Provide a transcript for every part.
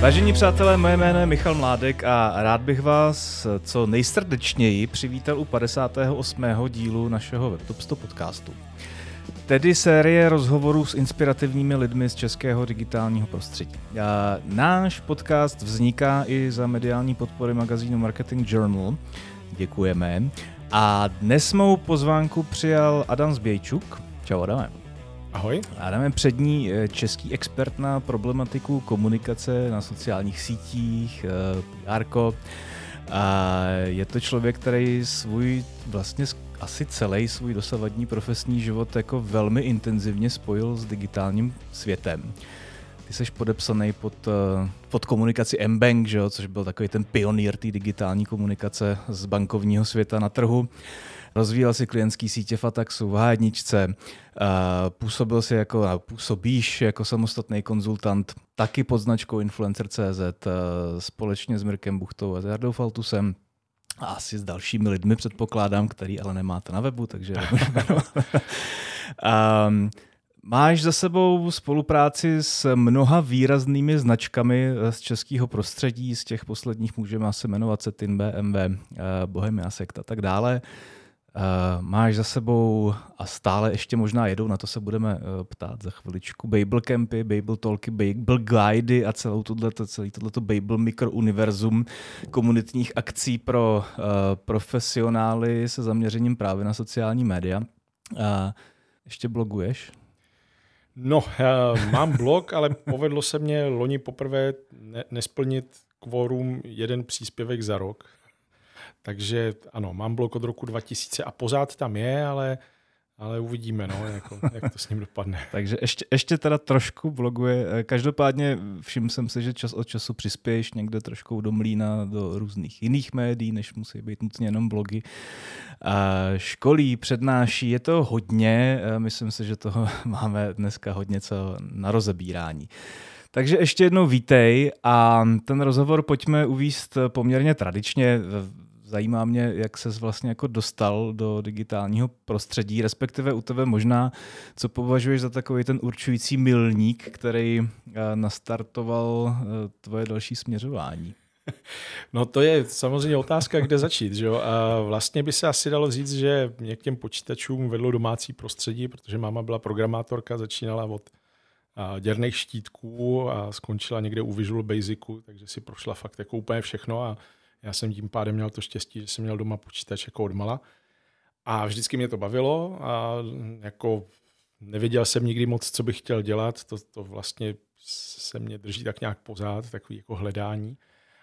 Vážení přátelé, moje jméno je Michal Mládek a rád bych vás co nejsrdečněji přivítal u 58. dílu našeho WebTop 100 podcastu. Tedy série rozhovorů s inspirativními lidmi z českého digitálního prostředí. A náš podcast vzniká i za mediální podpory magazínu Marketing Journal. Děkujeme. A dnes mou pozvánku přijal Adam Zbějčuk. Čau Adame. Ahoj. Adam přední eh, český expert na problematiku komunikace na sociálních sítích, eh, PR. A je to člověk, který svůj vlastně asi celý svůj dosavadní profesní život jako velmi intenzivně spojil s digitálním světem. Ty jsi podepsaný pod, eh, pod komunikaci Mbank, že jo, což byl takový ten pionýr té digitální komunikace z bankovního světa na trhu. Rozvíjel si klientský sítě Fataxu v H1, působil si jako, působíš jako samostatný konzultant, taky pod značkou Influencer.cz společně s Mirkem Buchtou a Jardou Faltusem a asi s dalšími lidmi předpokládám, který ale nemáte na webu, takže um, Máš za sebou spolupráci s mnoha výraznými značkami z českého prostředí, z těch posledních můžeme asi jmenovat Cetin, BMW, Bohemia Sekt a tak dále. Uh, máš za sebou a stále ještě možná jedou, na to se budeme uh, ptát za chviličku, Babel Campy, Babel Talky, Babel Guidy a celou tohleto, celý tohleto Babel mikrouniverzum komunitních akcí pro uh, profesionály se zaměřením právě na sociální média. Uh, ještě bloguješ? No, já mám blog, ale povedlo se mě loni poprvé ne- nesplnit kvórum jeden příspěvek za rok. Takže ano, mám blok od roku 2000 a pořád tam je, ale ale uvidíme, no, jako, jak to s ním dopadne. Takže ještě, ještě teda trošku bloguje. Každopádně všiml jsem si, že čas od času přispěješ někde trošku do mlína, do různých jiných médií, než musí být nutně jenom blogy. A školí, přednáší, je to hodně. Myslím si, že toho máme dneska hodně co na rozebírání. Takže ještě jednou vítej a ten rozhovor pojďme uvíst poměrně tradičně zajímá mě, jak se vlastně jako dostal do digitálního prostředí, respektive u tebe možná, co považuješ za takový ten určující milník, který eh, nastartoval eh, tvoje další směřování. No to je samozřejmě otázka, kde začít. Že jo? A vlastně by se asi dalo říct, že mě k těm počítačům vedlo domácí prostředí, protože máma byla programátorka, začínala od děrných štítků a skončila někde u Visual Basicu, takže si prošla fakt jako úplně všechno a já jsem tím pádem měl to štěstí, že jsem měl doma počítač jako odmala. A vždycky mě to bavilo a jako nevěděl jsem nikdy moc, co bych chtěl dělat. To, to vlastně se mě drží tak nějak pořád, takový jako hledání.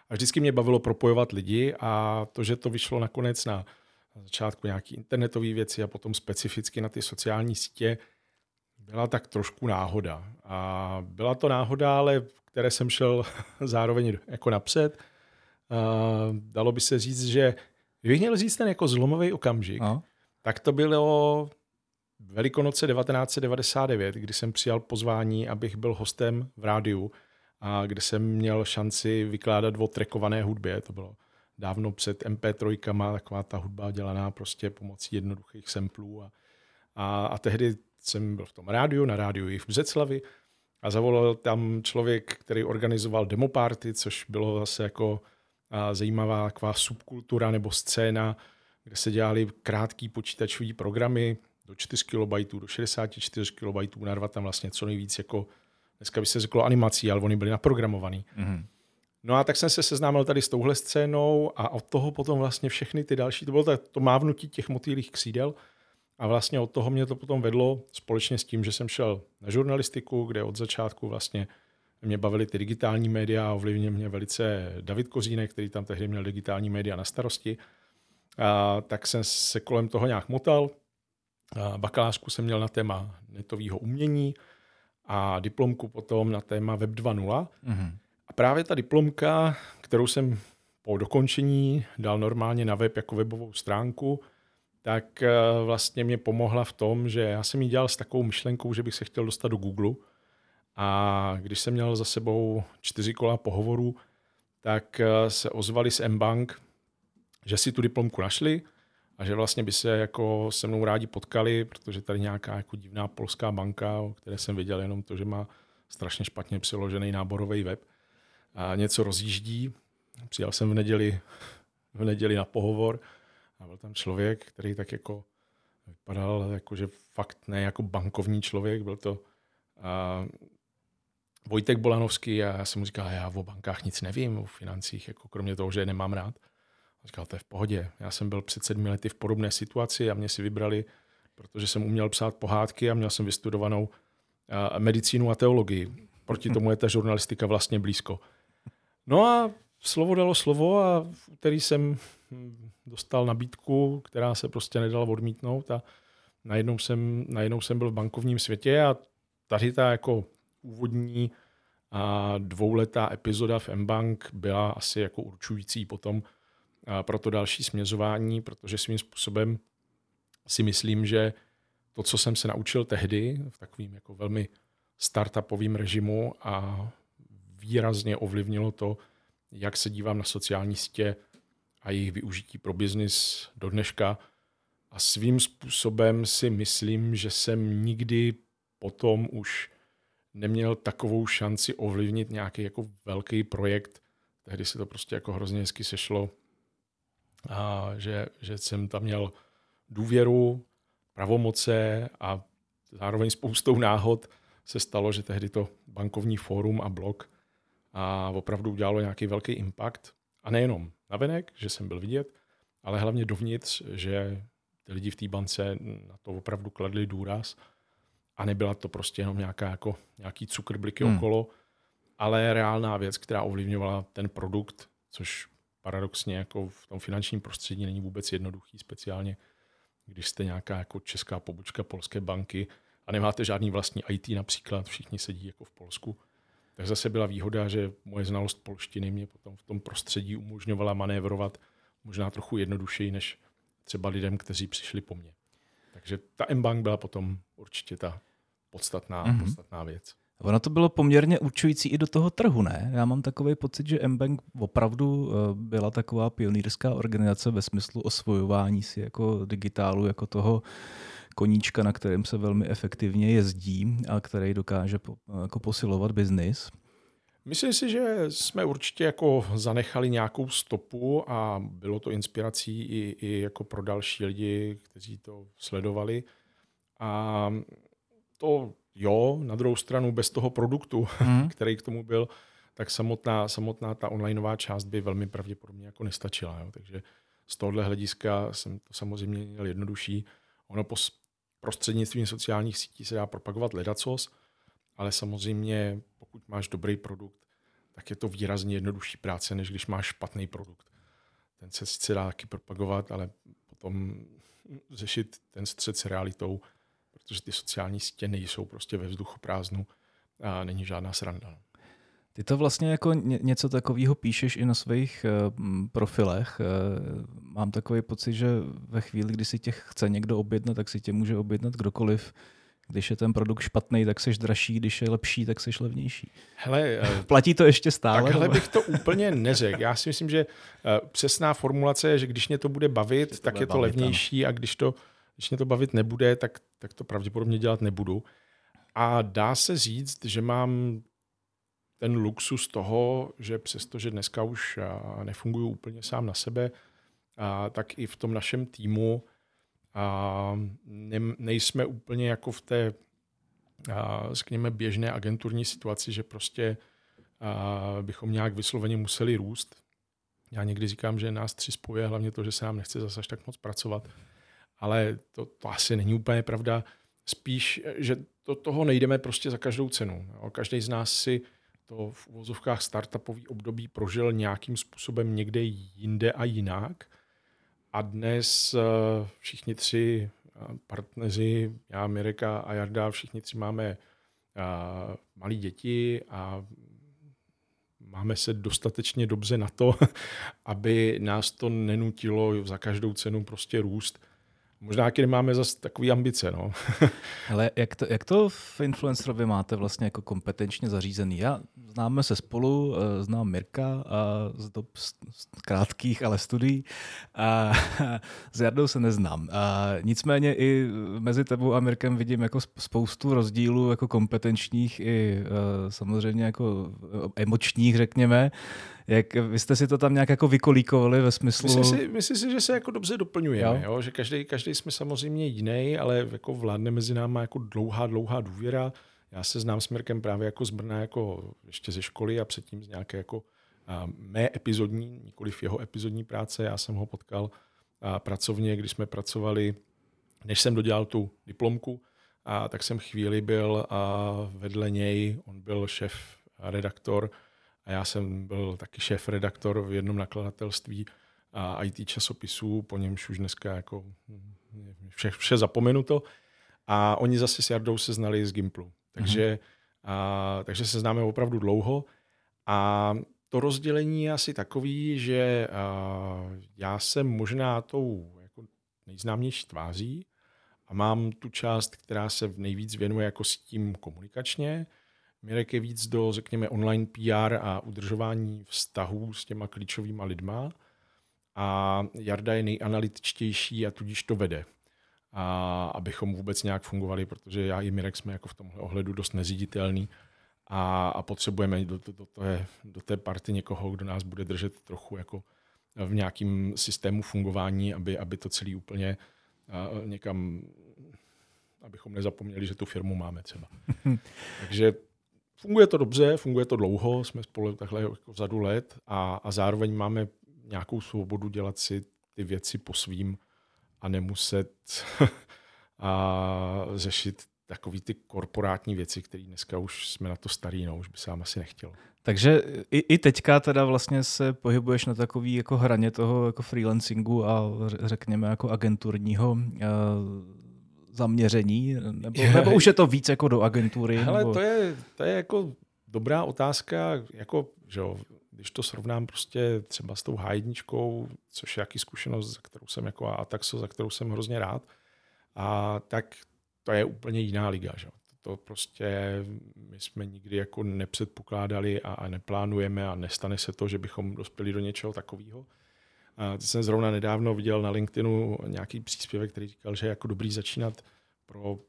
A vždycky mě bavilo propojovat lidi a to, že to vyšlo nakonec na, začátku nějaký internetové věci a potom specificky na ty sociální sítě, byla tak trošku náhoda. A byla to náhoda, ale které jsem šel zároveň jako napřed dalo by se říct, že kdybych měl říct ten jako zlomový okamžik, no. tak to bylo Velikonoce 1999, kdy jsem přijal pozvání, abych byl hostem v rádiu a kde jsem měl šanci vykládat o trekované hudbě. To bylo dávno před MP3, taková ta hudba dělaná prostě pomocí jednoduchých samplů. A, a, a tehdy jsem byl v tom rádiu, na rádiu i v Břeclavi a zavolal tam člověk, který organizoval demoparty, což bylo zase jako zajímavá taková subkultura nebo scéna, kde se dělali krátký počítačové programy do 4 KB, do 64 KB, narvat tam vlastně co nejvíc jako, dneska by se řeklo animací, ale oni byli naprogramovaný. Mm-hmm. No a tak jsem se seznámil tady s touhle scénou a od toho potom vlastně všechny ty další, to bylo to mávnutí těch motýlých křídel a vlastně od toho mě to potom vedlo společně s tím, že jsem šel na žurnalistiku, kde od začátku vlastně mě bavily ty digitální média a ovlivnil mě velice David Kozínek, který tam tehdy měl digitální média na starosti. A, tak jsem se kolem toho nějak motal. A bakalářku jsem měl na téma netového umění a diplomku potom na téma Web 2.0. Mm-hmm. A právě ta diplomka, kterou jsem po dokončení dal normálně na web jako webovou stránku, tak e, vlastně mě pomohla v tom, že já jsem ji dělal s takovou myšlenkou, že bych se chtěl dostat do Google a když jsem měl za sebou čtyři kola pohovorů, tak eh, se ozvali z M-Bank, že si tu diplomku našli a že vlastně by se jako se mnou rádi potkali, protože tady nějaká jako divná polská banka, o které jsem viděl jenom to, že má strašně špatně přiložený náborový web, a něco rozjíždí. Přijel jsem v neděli, v neděli na pohovor a byl tam člověk, který tak jako vypadal jako, že fakt ne jako bankovní člověk, byl to a, Vojtek Bolanovský a já jsem mu říkal, já o bankách nic nevím, o financích, jako kromě toho, že je nemám rád. A říkal, to je v pohodě. Já jsem byl před sedmi lety v podobné situaci a mě si vybrali, protože jsem uměl psát pohádky a měl jsem vystudovanou medicínu a teologii. Proti tomu je ta žurnalistika vlastně blízko. No a slovo dalo slovo a v úterý jsem dostal nabídku, která se prostě nedala odmítnout a najednou jsem, najednou jsem byl v bankovním světě a tady ta jako úvodní a dvouletá epizoda v Mbank byla asi jako určující potom pro to další směřování, protože svým způsobem si myslím, že to, co jsem se naučil tehdy v takovým jako velmi startupovým režimu a výrazně ovlivnilo to, jak se dívám na sociální sítě a jejich využití pro biznis do dneška. A svým způsobem si myslím, že jsem nikdy potom už neměl takovou šanci ovlivnit nějaký jako velký projekt. Tehdy se to prostě jako hrozně hezky sešlo. A že, že jsem tam měl důvěru, pravomoce a zároveň spoustou náhod se stalo, že tehdy to bankovní fórum a blog a opravdu udělalo nějaký velký impact. A nejenom navenek, že jsem byl vidět, ale hlavně dovnitř, že ty lidi v té bance na to opravdu kladli důraz a nebyla to prostě jenom nějaká, jako, nějaký cukrbliky hmm. okolo, ale reálná věc, která ovlivňovala ten produkt, což paradoxně jako v tom finančním prostředí není vůbec jednoduchý, speciálně když jste nějaká jako česká pobočka polské banky a nemáte žádný vlastní IT například, všichni sedí jako v Polsku, tak zase byla výhoda, že moje znalost polštiny mě potom v tom prostředí umožňovala manévrovat možná trochu jednodušeji než třeba lidem, kteří přišli po mně. Takže ta M-Bank byla potom určitě ta podstatná, mm-hmm. podstatná věc. Ono to bylo poměrně určující i do toho trhu, ne? Já mám takový pocit, že M-Bank opravdu eh, byla taková pionýrská organizace ve smyslu osvojování si jako digitálu, jako toho koníčka, na kterém se velmi efektivně jezdí a který dokáže jako posilovat biznis. Myslím si, že jsme určitě jako zanechali nějakou stopu a bylo to inspirací i, i jako pro další lidi, kteří to sledovali. A to jo, na druhou stranu bez toho produktu, mm. který k tomu byl, tak samotná, samotná ta onlineová část by velmi pravděpodobně jako nestačila. Jo. Takže z tohohle hlediska jsem to samozřejmě měl jednodušší. Ono po prostřednictvím sociálních sítí se dá propagovat ledacos, ale samozřejmě pokud máš dobrý produkt, tak je to výrazně jednodušší práce, než když máš špatný produkt. Ten se sice dá taky propagovat, ale potom řešit ten střed s realitou protože ty sociální sítě nejsou prostě ve vzduchu prázdnu a není žádná sranda. No. Ty to vlastně jako něco takového píšeš i na svých uh, profilech. Uh, mám takový pocit, že ve chvíli, kdy si tě chce někdo objednat, tak si tě může objednat kdokoliv. Když je ten produkt špatný, tak seš dražší, když je lepší, tak seš levnější. Hele, Platí to ještě stále? Takhle bych to úplně neřekl. Já si myslím, že přesná formulace je, že když mě to bude bavit, to tak bude je to bavit, levnější ano. a když to když mě to bavit nebude, tak, tak to pravděpodobně dělat nebudu. A dá se říct, že mám ten luxus toho, že přestože dneska už nefunguju úplně sám na sebe, a tak i v tom našem týmu a ne, nejsme úplně jako v té, a, řekněme, běžné agenturní situaci, že prostě a, bychom nějak vysloveně museli růst. Já někdy říkám, že nás tři spojuje hlavně to, že se nám nechce zase tak moc pracovat ale to, to asi není úplně pravda. Spíš, že do toho nejdeme prostě za každou cenu. Každý z nás si to v uvozovkách startupový období prožil nějakým způsobem někde jinde a jinak. A dnes eh, všichni tři eh, partneři, já, Mireka a Jarda, všichni tři máme eh, malí děti a máme se dostatečně dobře na to, aby nás to nenutilo za každou cenu prostě růst Možná taky nemáme zase takové ambice. No. Ale jak to, jak to v influencerovi máte vlastně jako kompetenčně zařízený? Já známe se spolu, eh, znám Mirka a z dob krátkých, ale studií. A s Jardou se neznám. A nicméně i mezi tebou a Mirkem vidím jako spoustu rozdílů jako kompetenčních i eh, samozřejmě jako emočních, řekněme. Jak vy jste si to tam nějak jako vykolíkovali ve smyslu... Myslím si, myslím si že se jako dobře doplňujeme, jo? Jo? že každý, každý jsme samozřejmě jiný, ale jako vládne mezi náma jako dlouhá, dlouhá důvěra. Já se znám s Mirkem právě jako z Brna, jako ještě ze školy a předtím z nějaké jako a mé epizodní, nikoli v jeho epizodní práce. Já jsem ho potkal a pracovně, když jsme pracovali, než jsem dodělal tu diplomku, a tak jsem chvíli byl a vedle něj, on byl šéf redaktor a já jsem byl taky šéf redaktor v jednom nakladatelství a IT časopisů, po němž už dneska jako vše, vše zapomenuto. A oni zase s Jardou se znali z Gimplu. Takže, mm-hmm. a, takže se známe opravdu dlouho. A to rozdělení je asi takový, že a, já jsem možná tou jako nejznámější tváří a mám tu část, která se nejvíc věnuje jako s tím komunikačně. Mirek je víc do, řekněme, online PR a udržování vztahů s těma klíčovými lidma. A Jarda je nejanalytičtější a tudíž to vede. A abychom vůbec nějak fungovali, protože já i Mirek jsme jako v tomhle ohledu dost neziditelný a, a potřebujeme do, do, do, té, do té party někoho, kdo nás bude držet trochu jako v nějakém systému fungování, aby, aby to celý úplně někam, abychom nezapomněli, že tu firmu máme třeba. Takže funguje to dobře, funguje to dlouho, jsme spolu takhle jako vzadu let a, a zároveň máme nějakou svobodu dělat si ty věci po svým a nemuset a řešit takový ty korporátní věci, které dneska už jsme na to starý, no, už by se vám asi nechtělo. Takže i, i teďka teda vlastně se pohybuješ na takový jako hraně toho jako freelancingu a řekněme jako agenturního uh, zaměření? Nebo, nebo už je to víc jako do agentury? Hele, nebo... to, je, to je jako dobrá otázka, jako, že jo, když to srovnám prostě třeba s tou H1, což je jaký zkušenost, za kterou jsem jako Ataxo, za kterou jsem hrozně rád, a tak to je úplně jiná liga. Že? To prostě my jsme nikdy jako nepředpokládali a, a neplánujeme a nestane se to, že bychom dospěli do něčeho takového. A jsem zrovna nedávno viděl na LinkedInu nějaký příspěvek, který říkal, že je jako dobrý začínat pro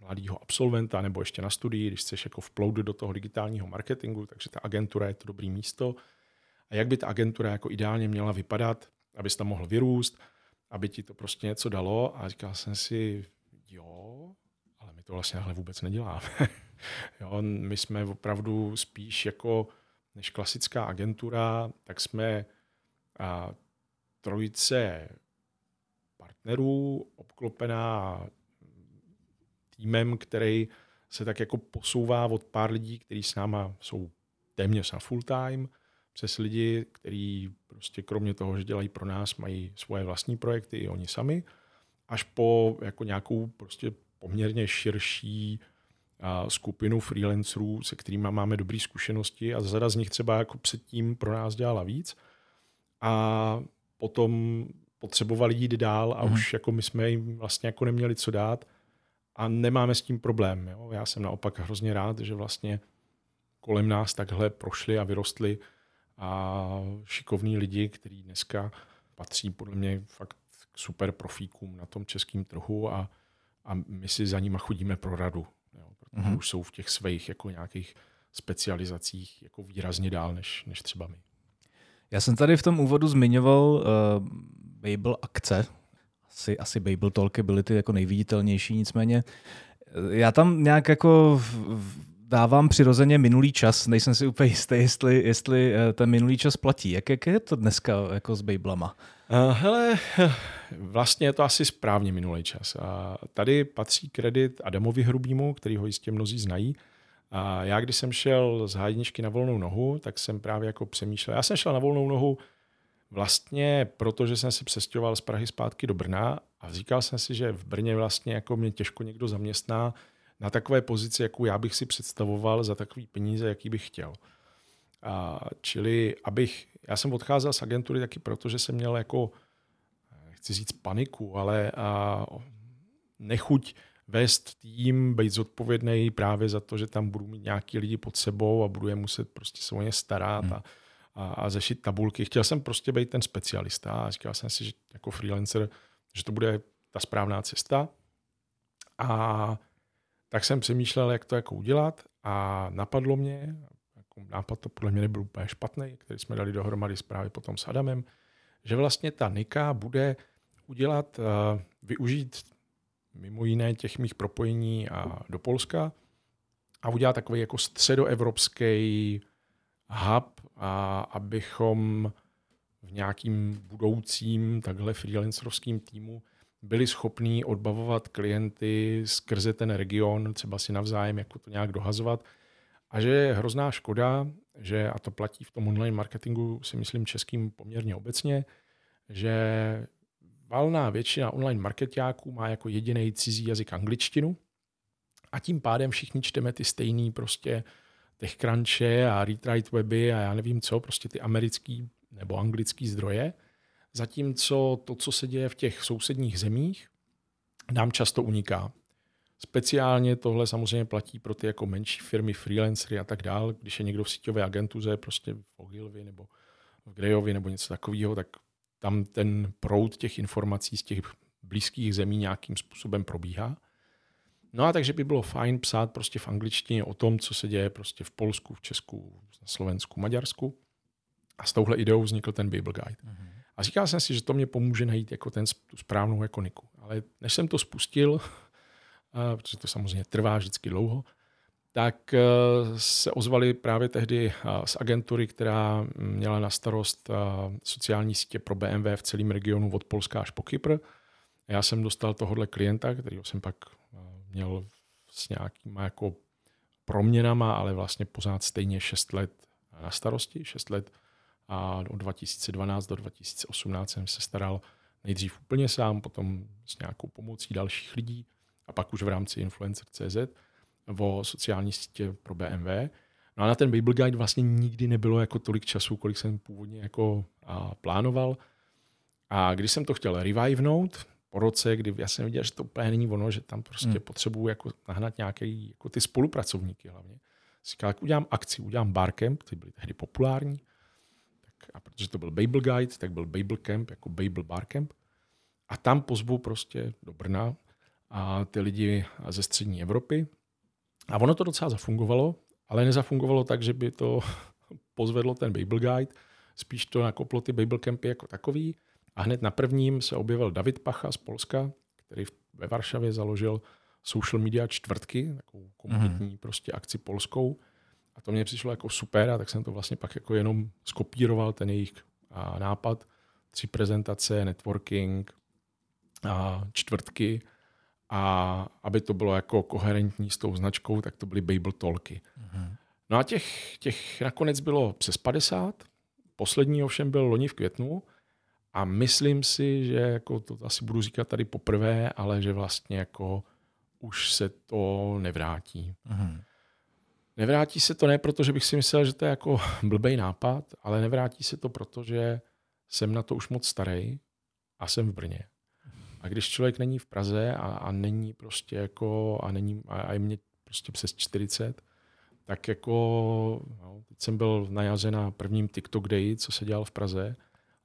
mladého absolventa nebo ještě na studii, když chceš jako vplout do toho digitálního marketingu, takže ta agentura je to dobrý místo. A jak by ta agentura jako ideálně měla vypadat, abys tam mohl vyrůst, aby ti to prostě něco dalo. A říkal jsem si, jo, ale my to vlastně ale vůbec neděláme. jo, my jsme opravdu spíš jako než klasická agentura, tak jsme a, trojice partnerů obklopená týmem, který se tak jako posouvá od pár lidí, kteří s náma jsou téměř na full time, přes lidi, kteří prostě kromě toho, že dělají pro nás, mají svoje vlastní projekty i oni sami, až po jako nějakou prostě poměrně širší a skupinu freelancerů, se kterými máme dobré zkušenosti a zada z nich třeba jako předtím pro nás dělala víc. A potom potřebovali jít dál a mm. už jako my jsme jim vlastně jako neměli co dát a nemáme s tím problém. Jo? Já jsem naopak hrozně rád, že vlastně kolem nás takhle prošli a vyrostli a šikovní lidi, kteří dneska patří podle mě fakt k super profíkům na tom českém trhu a, a my si za nima chodíme pro radu, jo? protože mm-hmm. už jsou v těch svých jako nějakých specializacích jako výrazně dál než, než třeba my. Já jsem tady v tom úvodu zmiňoval uh, Babel akce, asi, asi Babel Talky byly ty jako nejviditelnější, nicméně eh, já tam nějak jako dávám přirozeně minulý čas, nejsem si úplně jistý, jestli, jestli eh, ten minulý čas platí. Jak, jak je to dneska jako s Babelama? Uh, hele, vlastně je to asi správně minulý čas. A tady patří kredit Adamovi Hrubýmu, který ho jistě mnozí znají. A já, když jsem šel z hádničky na volnou nohu, tak jsem právě jako přemýšlel. Já jsem šel na volnou nohu Vlastně protože jsem si přestěhoval z Prahy zpátky do Brna a říkal jsem si, že v Brně vlastně jako mě těžko někdo zaměstná na takové pozici, jakou já bych si představoval za takový peníze, jaký bych chtěl. A, čili abych, já jsem odcházel z agentury taky proto, že jsem měl jako, chci říct paniku, ale a, nechuť vést tým, být zodpovědný právě za to, že tam budu mít nějaký lidi pod sebou a budu je muset prostě se o ně starat hmm. a, a, a zešit tabulky. Chtěl jsem prostě být ten specialista a říkal jsem si, že jako freelancer, že to bude ta správná cesta. A tak jsem přemýšlel, jak to jako udělat a napadlo mě, jako nápad to podle mě nebyl úplně špatný, který jsme dali dohromady právě potom s Adamem, že vlastně ta Nika bude udělat, uh, využít mimo jiné těch mých propojení a do Polska a udělat takový jako středoevropský hub, a abychom v nějakým budoucím takhle freelancerovským týmu byli schopní odbavovat klienty skrze ten region, třeba si navzájem jako to nějak dohazovat. A že je hrozná škoda, že, a to platí v tom online marketingu, si myslím českým poměrně obecně, že valná většina online marketáků má jako jediný cizí jazyk angličtinu a tím pádem všichni čteme ty stejný prostě TechCrunche a Retright Weby a já nevím co, prostě ty americký nebo anglický zdroje – Zatímco to, co se děje v těch sousedních zemích, nám často uniká. Speciálně tohle samozřejmě platí pro ty jako menší firmy, freelancery a tak dál. Když je někdo v síťové agentuře, prostě v Ogilvy nebo v Grejovi nebo něco takového, tak tam ten proud těch informací z těch blízkých zemí nějakým způsobem probíhá. No a takže by bylo fajn psát prostě v angličtině o tom, co se děje prostě v Polsku, v Česku, na Slovensku, Maďarsku. A s touhle ideou vznikl ten Bible Guide. Mm-hmm. A říkal jsem si, že to mě pomůže najít jako ten, tu správnou ikoniku. Ale než jsem to spustil, protože to samozřejmě trvá vždycky dlouho, tak e, se ozvali právě tehdy z agentury, která měla na starost sociální sítě pro BMW v celém regionu od Polska až po Kypr. Já jsem dostal tohohle klienta, kterého jsem pak měl s nějakýma jako proměnama, ale vlastně pořád stejně 6 let na starosti, 6 let a od 2012 do 2018 jsem se staral nejdřív úplně sám, potom s nějakou pomocí dalších lidí a pak už v rámci Influencer.cz o sociální sítě pro BMW. No a na ten Bible Guide vlastně nikdy nebylo jako tolik času, kolik jsem původně jako a, plánoval. A když jsem to chtěl revivenout, po roce, kdy já jsem viděl, že to úplně není ono, že tam prostě hmm. potřebuju jako nahnat nějaké jako ty spolupracovníky hlavně. Říkal, jak udělám akci, udělám barcamp, ty byly tehdy populární, a protože to byl Babel Guide, tak byl Babel Camp, jako Babel Bar Camp. A tam pozvu prostě do Brna a ty lidi ze střední Evropy. A ono to docela zafungovalo, ale nezafungovalo tak, že by to pozvedlo ten Babel Guide, spíš to nakoplo ty Babel Campy jako takový. A hned na prvním se objevil David Pacha z Polska, který ve Varšavě založil social media čtvrtky, takovou komunitní mm. prostě akci polskou. A to mě přišlo jako super a tak jsem to vlastně pak jako jenom skopíroval, ten jejich nápad. Tři prezentace, networking, a čtvrtky a aby to bylo jako koherentní s tou značkou, tak to byly Babel Talky. Mm-hmm. No a těch, těch nakonec bylo přes 50. Poslední ovšem byl loni v květnu a myslím si, že jako to asi budu říkat tady poprvé, ale že vlastně jako už se to nevrátí. Mm-hmm. Nevrátí se to ne proto, že bych si myslel, že to je jako blbej nápad, ale nevrátí se to proto, že jsem na to už moc starý a jsem v Brně. A když člověk není v Praze a, a není prostě jako, a, není, a, a je mě prostě přes 40, tak jako, no, teď jsem byl na jaře na prvním TikTok Day, co se dělal v Praze,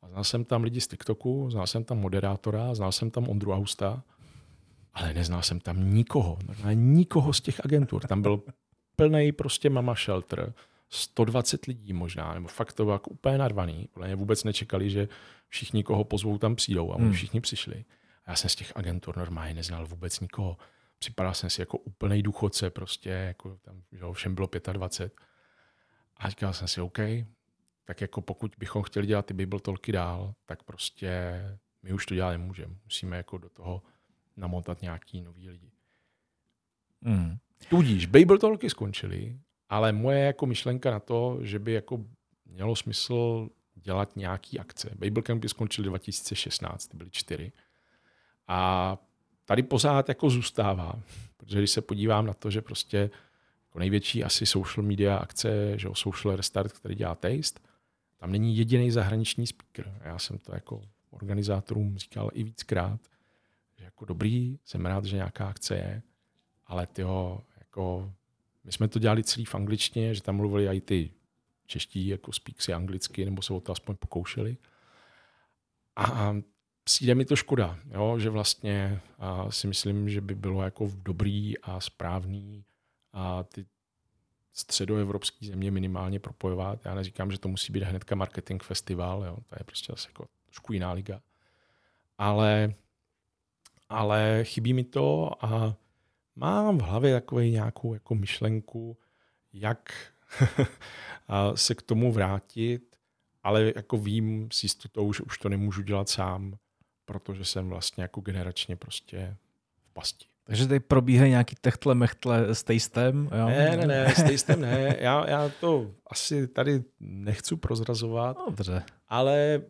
a znal jsem tam lidi z TikToku, znal jsem tam moderátora, znal jsem tam Ondru Austa, ale neznal jsem tam nikoho, nikoho z těch agentur. Tam byl plný prostě mama shelter, 120 lidí možná, nebo fakt to bylo jako úplně narvaný. Podle vůbec nečekali, že všichni, koho pozvou, tam přijdou a oni hmm. všichni přišli. A já jsem z těch agentur normálně neznal vůbec nikoho. Připadal jsem si jako úplný důchodce, prostě, jako tam že všem bylo 25. A říkal jsem si, OK, tak jako pokud bychom chtěli dělat ty Bible tolky dál, tak prostě my už to dělat nemůžeme. Musíme jako do toho namotat nějaký nový lidi. Hmm. Tudíž Babel Talky skončily, ale moje jako myšlenka na to, že by jako mělo smysl dělat nějaký akce. Babel Campy skončily 2016, ty byly čtyři. A tady pořád jako zůstává, protože když se podívám na to, že prostě jako největší asi social media akce, že o Social Restart, který dělá Taste, tam není jediný zahraniční speaker. Já jsem to jako organizátorům říkal i víckrát, že jako dobrý, jsem rád, že nějaká akce je, ale tyho, jako, my jsme to dělali celý v angličtině, že tam mluvili i ty čeští jako speaksy anglicky, nebo se o to aspoň pokoušeli. A přijde mi to škoda, jo, že vlastně a si myslím, že by bylo jako dobrý a správný a ty středoevropské země minimálně propojovat. Já neříkám, že to musí být hnedka marketing festival, jo, to je prostě asi jako trošku jiná liga. Ale, ale chybí mi to a mám v hlavě takový nějakou jako myšlenku, jak se k tomu vrátit, ale jako vím s jistotou, že už to nemůžu dělat sám, protože jsem vlastně jako generačně prostě v pasti. Takže tady probíhají nějaký techtle mechtle s tejstem? Jo? Ne, ne, ne, s tejstem ne. Já, já to asi tady nechci prozrazovat. Dobře. Ale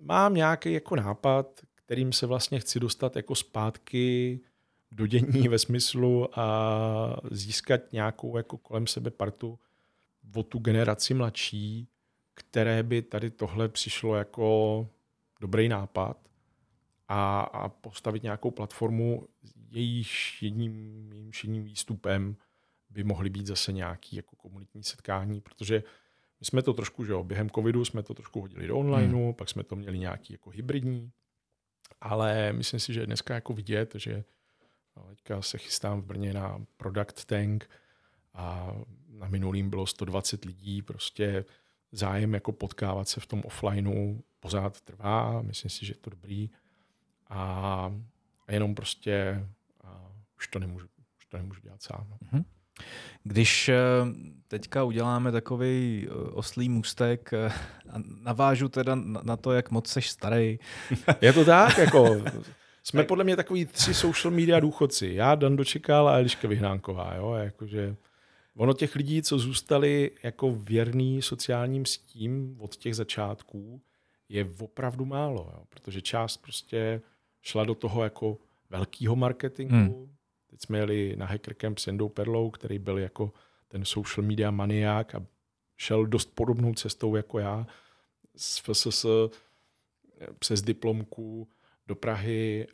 mám nějaký jako nápad, kterým se vlastně chci dostat jako zpátky do dění ve smyslu a získat nějakou jako kolem sebe partu o tu generaci mladší, které by tady tohle přišlo jako dobrý nápad a, a postavit nějakou platformu, jejíž jedním, jedním jedním výstupem by mohly být zase nějaký jako komunitní setkání, protože my jsme to trošku, že jo, během covidu jsme to trošku hodili do onlineu, hmm. pak jsme to měli nějaký jako hybridní, ale myslím si, že dneska jako vidět, že no, teďka se chystám v Brně na Product Tank a na minulým bylo 120 lidí, prostě zájem jako potkávat se v tom offlineu pořád trvá, myslím si, že je to dobrý a jenom prostě a už to nemůžu, už to nemůžu dělat sám. No. Mm-hmm. Když eh, teďka uděláme takový eh, oslý můstek eh, a navážu teda na to, jak moc seš starý. Je to tak, jako jsme tak. podle mě takový tři social media důchodci. Já, Dan Dočekal a Eliška Vyhnánková. Jo? Jakože ono těch lidí, co zůstali jako věrný sociálním sítím od těch začátků, je opravdu málo, jo? protože část prostě šla do toho jako velkého marketingu. Hmm. Teď jsme jeli na Hacker Camp s Jendou Perlou, který byl jako ten social media maniák a šel dost podobnou cestou jako já z FSS přes diplomku do Prahy,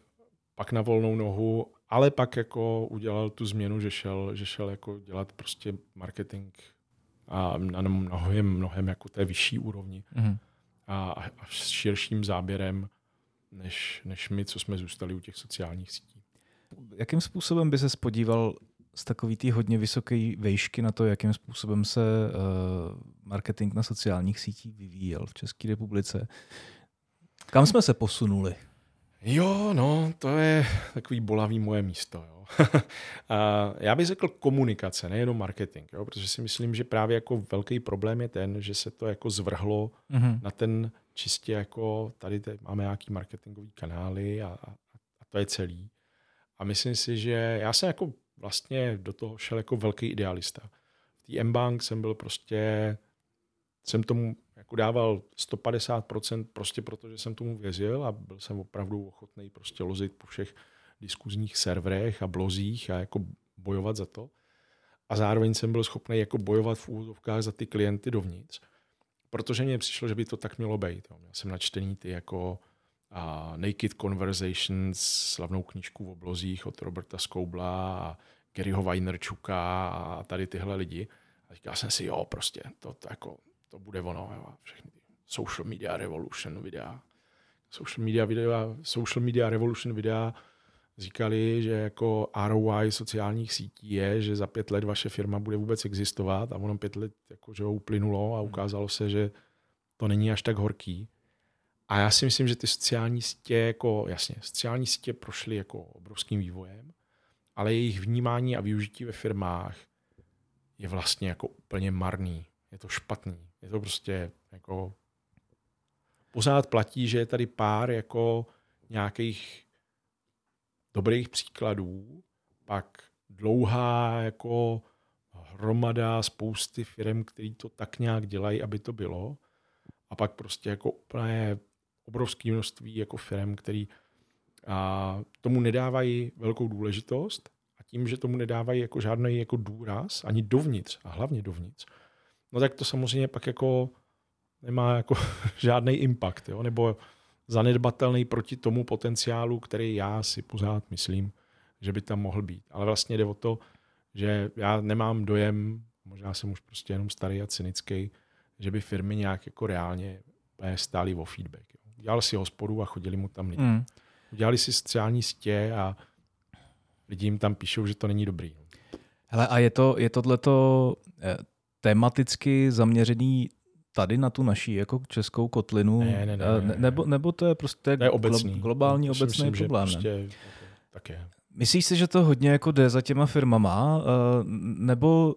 pak na volnou nohu, ale pak jako udělal tu změnu, že šel, že šel jako dělat prostě marketing a na mnohem, mnohem jako té vyšší úrovni mm. a, a s širším záběrem než, než my, co jsme zůstali u těch sociálních sítí. Jakým způsobem by se spodíval z takový ty hodně vysoké vejšky na to, jakým způsobem se uh, marketing na sociálních sítích vyvíjel v České republice? Kam jsme se posunuli? Jo, no, to je takový bolavý moje místo. Jo. a já bych řekl komunikace, nejenom marketing, jo, protože si myslím, že právě jako velký problém je ten, že se to jako zvrhlo mm-hmm. na ten čistě jako tady te, máme nějaký marketingový kanály a, a, a to je celý. A myslím si, že já jsem jako vlastně do toho šel jako velký idealista. V té M-Bank jsem byl prostě, jsem tomu jako dával 150% prostě proto, že jsem tomu věřil a byl jsem opravdu ochotný prostě lozit po všech diskuzních serverech a blozích a jako bojovat za to. A zároveň jsem byl schopný jako bojovat v úvodovkách za ty klienty dovnitř protože mně přišlo, že by to tak mělo být. Měl jsem načtený ty jako uh, Naked Conversations, slavnou knížku v oblozích od Roberta Skoubla a Garyho Weinerčuka a tady tyhle lidi. A říkal jsem si, jo, prostě, to, to, jako, to bude ono. Jo. Všechny social media revolution videa. Social media, videa, social media revolution videa říkali, že jako ROI sociálních sítí je, že za pět let vaše firma bude vůbec existovat a ono pět let jako, že ho uplynulo a ukázalo se, že to není až tak horký. A já si myslím, že ty sociální sítě, jako jasně, sociální sítě prošly jako obrovským vývojem, ale jejich vnímání a využití ve firmách je vlastně jako úplně marný. Je to špatný. Je to prostě jako pořád platí, že je tady pár jako nějakých dobrých příkladů, pak dlouhá jako hromada spousty firm, který to tak nějak dělají, aby to bylo. A pak prostě jako úplně obrovské množství jako firm, který a tomu nedávají velkou důležitost a tím, že tomu nedávají jako žádný jako důraz, ani dovnitř a hlavně dovnitř, no tak to samozřejmě pak jako nemá jako žádný impact, jo? nebo zanedbatelný proti tomu potenciálu, který já si pořád myslím, že by tam mohl být. Ale vlastně jde o to, že já nemám dojem, možná jsem už prostě jenom starý a cynický, že by firmy nějak jako reálně stály o feedback. Jo. Dělal si hospodu a chodili mu tam lidi. Mm. Udělali si sociální sítě a lidi jim tam píšou, že to není dobrý. Hele, a je to, je tohleto eh, tematicky zaměřený tady na tu naší jako českou kotlinu? Ne, ne, ne, ne, ne. Nebo, nebo to je prostě to je obecný. globální no, obecný myslím, problém? Že prostě, tak je. Myslíš si, že to hodně jako jde za těma firmama? Eh, nebo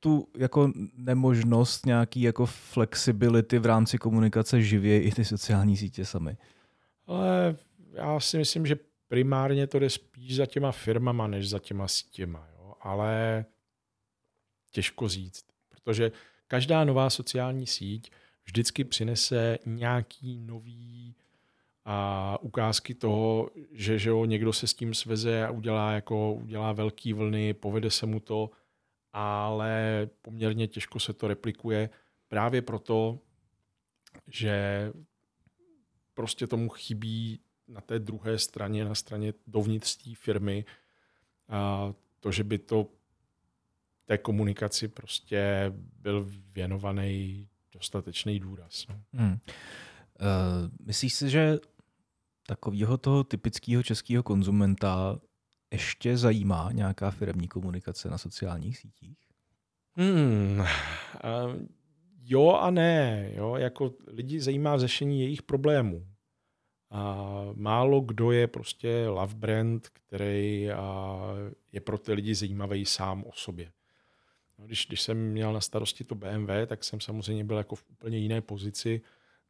tu jako nemožnost nějaký jako flexibility v rámci komunikace živě i ty sociální sítě sami? Ale já si myslím, že primárně to jde spíš za těma firmama, než za těma sítěma. Jo? Ale těžko říct, protože každá nová sociální síť vždycky přinese nějaký nový a ukázky toho, že, že jo, někdo se s tím sveze a udělá, jako, udělá velký vlny, povede se mu to, ale poměrně těžko se to replikuje právě proto, že prostě tomu chybí na té druhé straně, na straně dovnitř té firmy, a to, že by to té komunikaci prostě byl věnovaný dostatečný důraz. No. Hmm. Uh, myslíš si, že takového toho typického českého konzumenta ještě zajímá nějaká firmní komunikace na sociálních sítích? Hmm, uh, jo a ne. Jo? Jako lidi zajímá řešení jejich problémů. A málo kdo je prostě love brand, který a, je pro ty lidi zajímavý sám o sobě. No, když, když jsem měl na starosti to BMW, tak jsem samozřejmě byl jako v úplně jiné pozici,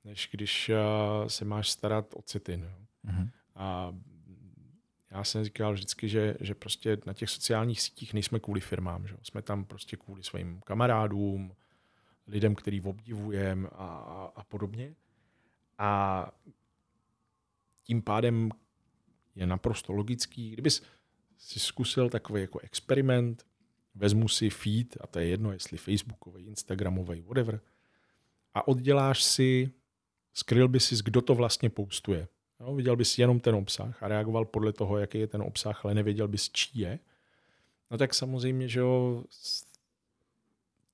než když a, se máš starat o citin. Mm-hmm. A já jsem říkal vždycky, že, že prostě na těch sociálních sítích nejsme kvůli firmám. Že? Jsme tam prostě kvůli svým kamarádům, lidem, který obdivujeme a, a, a podobně. A tím pádem je naprosto logický. Kdybys si zkusil takový jako experiment, vezmu si feed, a to je jedno, jestli facebookový, instagramový, whatever, a odděláš si, skryl by si, kdo to vlastně postuje. No, viděl bys jenom ten obsah a reagoval podle toho, jaký je ten obsah, ale nevěděl bys, čí je. No tak samozřejmě, že jo,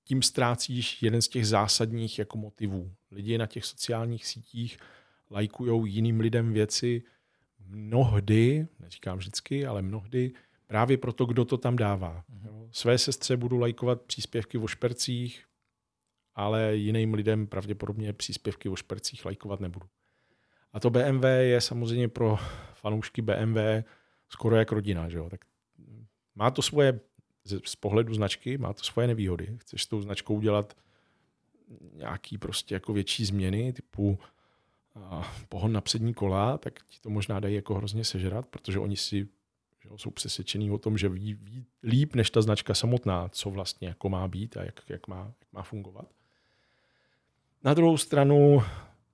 tím ztrácíš jeden z těch zásadních jako motivů. Lidi na těch sociálních sítích lajkují jiným lidem věci mnohdy, neříkám vždycky, ale mnohdy, právě proto, kdo to tam dává. Mm-hmm. Své sestře budu lajkovat příspěvky o špercích, ale jiným lidem pravděpodobně příspěvky o špercích lajkovat nebudu. A to BMW je samozřejmě pro fanoušky BMW skoro jak rodina. Že jo? Tak má to svoje, z pohledu značky, má to svoje nevýhody. Chceš s tou značkou dělat nějaký prostě jako větší změny, typu pohon na přední kola, tak ti to možná dají jako hrozně sežrat, protože oni si že jsou přesvědčení o tom, že ví, ví líp než ta značka samotná, co vlastně jako má být a jak, jak, má, jak má fungovat. Na druhou stranu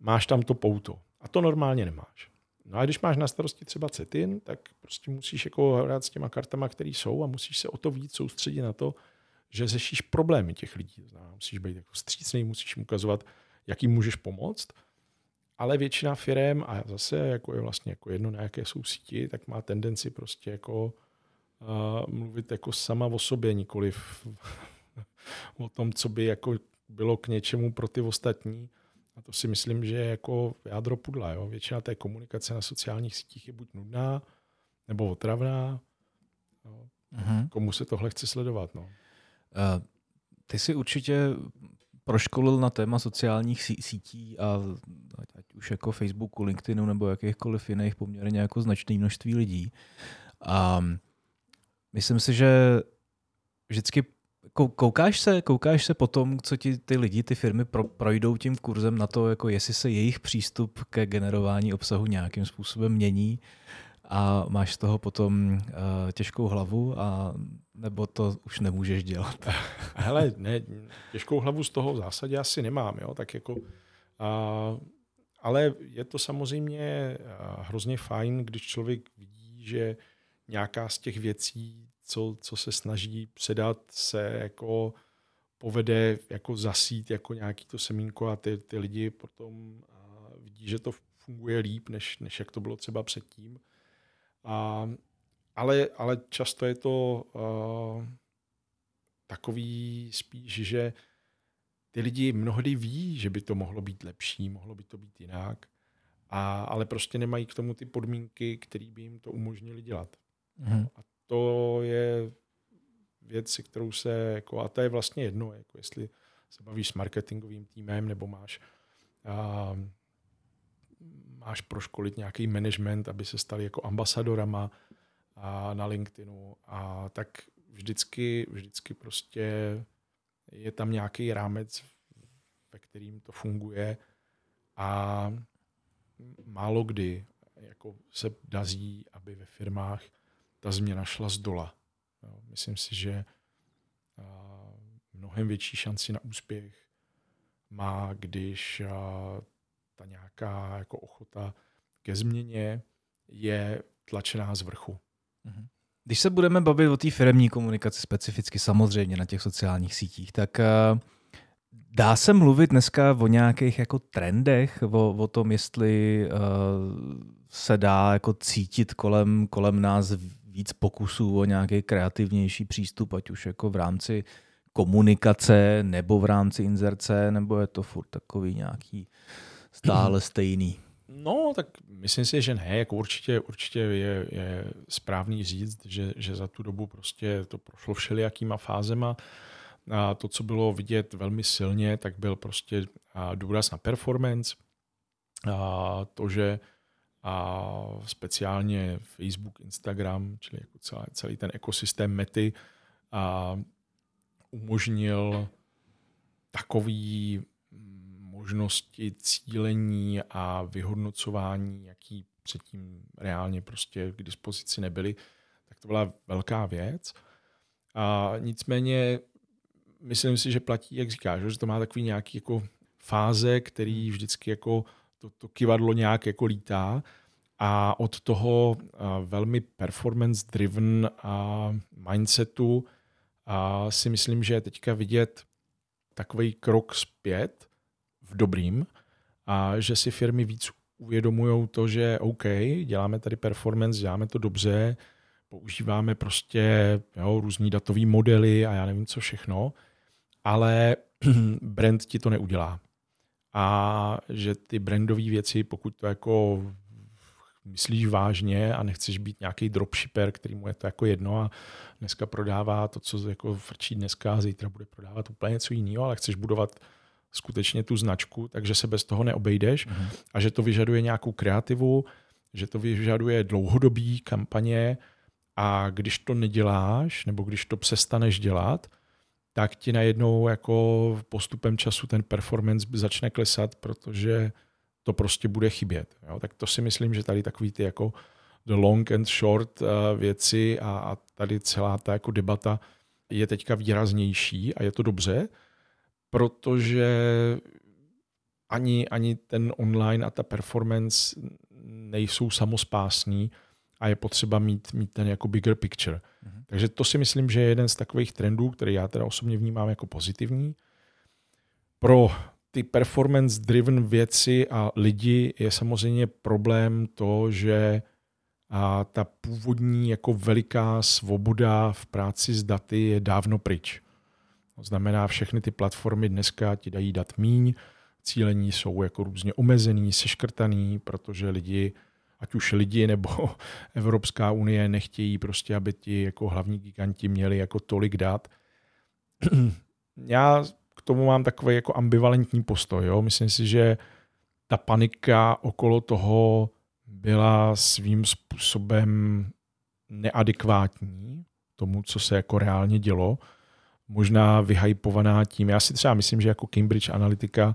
máš tam to pouto a to normálně nemáš. No a když máš na starosti třeba cetin, tak prostě musíš jako hrát s těma kartama, které jsou a musíš se o to víc soustředit na to, že řešíš problémy těch lidí. Musíš být jako střícný, musíš jim ukazovat, jak jim můžeš pomoct ale většina firm, a zase jako je vlastně jako jedno, na jaké jsou síti, tak má tendenci prostě jako uh, mluvit jako sama o sobě, nikoliv o tom, co by jako bylo k něčemu pro ty ostatní. A to si myslím, že je jako jádro pudla. Jo? Většina té komunikace na sociálních sítích je buď nudná, nebo otravná. Jo? Uh-huh. Komu se tohle chce sledovat? No? Uh, ty si určitě proškolil na téma sociálních sítí a ať už jako Facebooku, LinkedInu nebo jakýchkoliv jiných poměrně jako značné množství lidí. A myslím si, že vždycky koukáš se, koukáš se potom, co ti ty lidi, ty firmy pro, projdou tím kurzem na to, jako jestli se jejich přístup ke generování obsahu nějakým způsobem mění a máš z toho potom uh, těžkou hlavu a nebo to už nemůžeš dělat? Hele, ne, těžkou hlavu z toho v zásadě asi nemám, jo, tak jako uh, ale je to samozřejmě hrozně fajn, když člověk vidí, že nějaká z těch věcí, co, co se snaží předat, se jako povede jako zasít jako nějaký to semínko a ty, ty lidi potom vidí, že to funguje líp, než, než jak to bylo třeba předtím. A, ale, ale často je to uh, takový spíš, že ty lidi mnohdy ví, že by to mohlo být lepší, mohlo by to být jinak, a, ale prostě nemají k tomu ty podmínky, které by jim to umožnili dělat. Mm. A to je věc, kterou se, jako, a to je vlastně jedno, jako jestli se bavíš s marketingovým týmem, nebo máš a, máš proškolit nějaký management, aby se stali jako ambasadorama a na LinkedInu. A tak vždycky, vždycky prostě je tam nějaký rámec, ve kterým to funguje a málo kdy jako se daří, aby ve firmách ta změna šla z dola. Myslím si, že mnohem větší šanci na úspěch má, když ta nějaká jako ochota ke změně je tlačená z vrchu. Mhm. Když se budeme bavit o té firmní komunikaci specificky, samozřejmě na těch sociálních sítích, tak uh, dá se mluvit dneska o nějakých jako trendech, o, o tom, jestli uh, se dá jako cítit kolem, kolem nás víc pokusů o nějaký kreativnější přístup, ať už jako v rámci komunikace nebo v rámci inzerce, nebo je to furt takový nějaký stále stejný? No, tak myslím si, že ne. Jako určitě, určitě je, je správný říct, že, že za tu dobu prostě to prošlo všelijakýma fázema. A to, co bylo vidět velmi silně, tak byl prostě důraz na performance. A to, že a speciálně Facebook, Instagram, čili jako celý, celý ten ekosystém mety a umožnil takový možnosti cílení a vyhodnocování, jaký předtím reálně prostě k dispozici nebyly, tak to byla velká věc. A nicméně myslím si, že platí, jak říkáš, že to má takový nějaký jako fáze, který vždycky jako to, to kivadlo nějak jako lítá. A od toho velmi performance driven a mindsetu a si myslím, že je teďka vidět takový krok zpět v dobrým a že si firmy víc uvědomují to, že OK, děláme tady performance, děláme to dobře, používáme prostě jo, různý datový modely a já nevím co všechno, ale brand ti to neudělá. A že ty brandové věci, pokud to jako myslíš vážně a nechceš být nějaký dropshipper, který mu je to jako jedno a dneska prodává to, co jako frčí dneska a zítra bude prodávat úplně něco jiného, ale chceš budovat skutečně tu značku, takže se bez toho neobejdeš mm-hmm. a že to vyžaduje nějakou kreativu, že to vyžaduje dlouhodobý kampaně a když to neděláš, nebo když to přestaneš dělat, tak ti najednou jako postupem času ten performance začne klesat, protože to prostě bude chybět. Jo? Tak to si myslím, že tady takový ty jako the long and short uh, věci a, a tady celá ta jako debata je teďka výraznější a je to dobře, protože ani, ani ten online a ta performance nejsou samospásní a je potřeba mít, mít ten jako bigger picture. Mm-hmm. Takže to si myslím, že je jeden z takových trendů, který já teda osobně vnímám jako pozitivní. Pro ty performance-driven věci a lidi je samozřejmě problém to, že a ta původní jako veliká svoboda v práci s daty je dávno pryč. To znamená, všechny ty platformy dneska ti dají dat míň, cílení jsou jako různě omezený, seškrtaný, protože lidi, ať už lidi nebo Evropská unie nechtějí prostě, aby ti jako hlavní giganti měli jako tolik dat. Já k tomu mám takový jako ambivalentní postoj. Jo? Myslím si, že ta panika okolo toho byla svým způsobem neadekvátní tomu, co se jako reálně dělo. Možná vyhypovaná tím. Já si třeba myslím, že jako Cambridge Analytica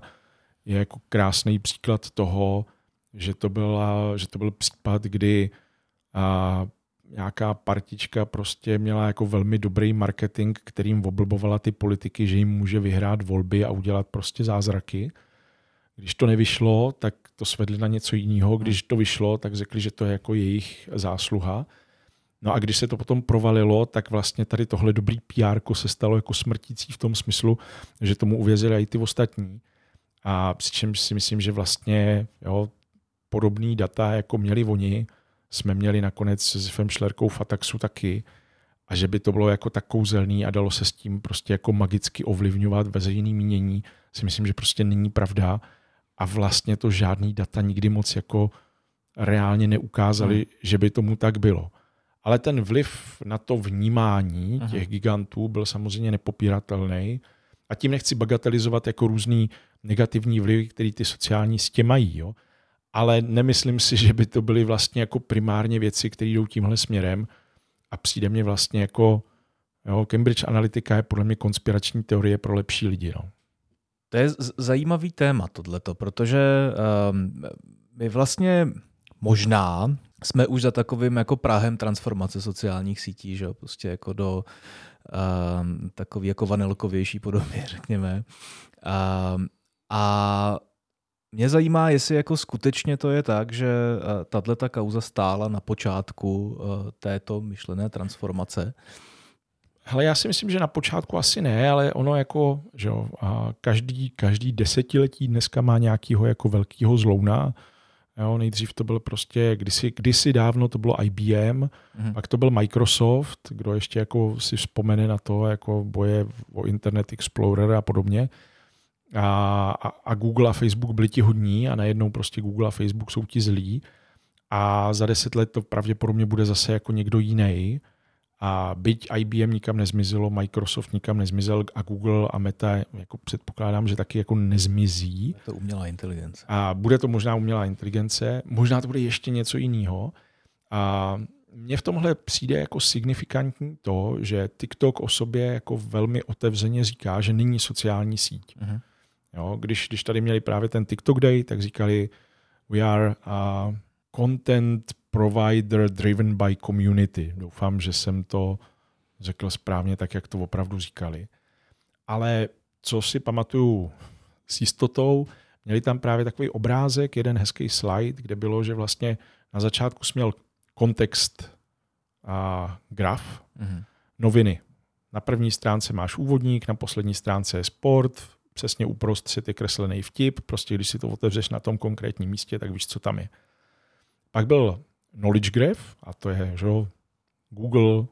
je jako krásný příklad toho, že to, byla, že to byl případ, kdy a, nějaká partička prostě měla jako velmi dobrý marketing, kterým oblbovala ty politiky, že jim může vyhrát volby a udělat prostě zázraky. Když to nevyšlo, tak to svedli na něco jiného. Když to vyšlo, tak řekli, že to je jako jejich zásluha. No a když se to potom provalilo, tak vlastně tady tohle dobrý PR se stalo jako smrtící v tom smyslu, že tomu uvěřili i ty ostatní. A přičemž si myslím, že vlastně jo, podobný data, jako měli oni, jsme měli nakonec s Fem Šlerkou Fataxu taky, a že by to bylo jako tak kouzelný a dalo se s tím prostě jako magicky ovlivňovat veřejný mínění, si myslím, že prostě není pravda a vlastně to žádný data nikdy moc jako reálně neukázali, hmm. že by tomu tak bylo. Ale ten vliv na to vnímání Aha. těch gigantů byl samozřejmě nepopíratelný. A tím nechci bagatelizovat jako různý negativní vlivy, který ty sociální sítě mají. Jo? Ale nemyslím si, že by to byly vlastně jako primárně věci, které jdou tímhle směrem. A přijde mě vlastně jako, jo, Cambridge Analytica je podle mě konspirační teorie pro lepší lidi. No. To je zajímavý téma tohleto, protože um, my vlastně možná jsme už za takovým jako Prahem transformace sociálních sítí, že prostě jako do um, takový jako vanilkovější podoby, řekněme. Um, a mě zajímá, jestli jako skutečně to je tak, že uh, tahle ta kauza stála na počátku uh, této myšlené transformace. Hele, já si myslím, že na počátku asi ne, ale ono jako, že jo, každý, každý desetiletí dneska má nějakého jako velkého zlouna, Jo, nejdřív to byl prostě, kdysi, kdysi dávno to bylo IBM, mm-hmm. pak to byl Microsoft, kdo ještě jako si vzpomene na to, jako boje o Internet Explorer a podobně. A, a, a Google a Facebook byli ti hodní a najednou prostě Google a Facebook jsou ti zlí. A za deset let to pravděpodobně bude zase jako někdo jiný. A byť IBM nikam nezmizelo, Microsoft nikam nezmizel a Google a Meta, jako předpokládám, že taky jako nezmizí. Je to umělá inteligence. A bude to možná umělá inteligence, možná to bude ještě něco jiného. A mně v tomhle přijde jako signifikantní to, že TikTok o sobě jako velmi otevřeně říká, že není sociální síť. Uh-huh. Jo, když, když tady měli právě ten TikTok Day, tak říkali, we are a content provider driven by community. Doufám, že jsem to řekl správně tak, jak to opravdu říkali. Ale co si pamatuju s jistotou, měli tam právě takový obrázek, jeden hezký slide, kde bylo, že vlastně na začátku směl kontext a graf, mm-hmm. noviny. Na první stránce máš úvodník, na poslední stránce je sport, přesně uprostřed je kreslený vtip, prostě když si to otevřeš na tom konkrétním místě, tak víš, co tam je. Pak byl knowledge graph, a to je že, Google,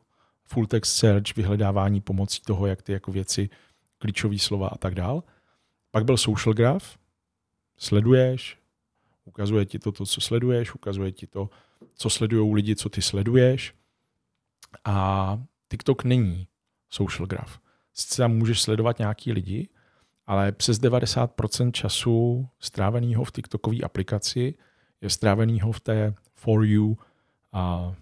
full text search, vyhledávání pomocí toho, jak ty jako věci, klíčové slova a tak dál. Pak byl social graph, sleduješ, ukazuje ti to, to, co sleduješ, ukazuje ti to, co sledují lidi, co ty sleduješ. A TikTok není social graph. Sice tam můžeš sledovat nějaký lidi, ale přes 90% času stráveného v TikTokové aplikaci je stráveného v té For You a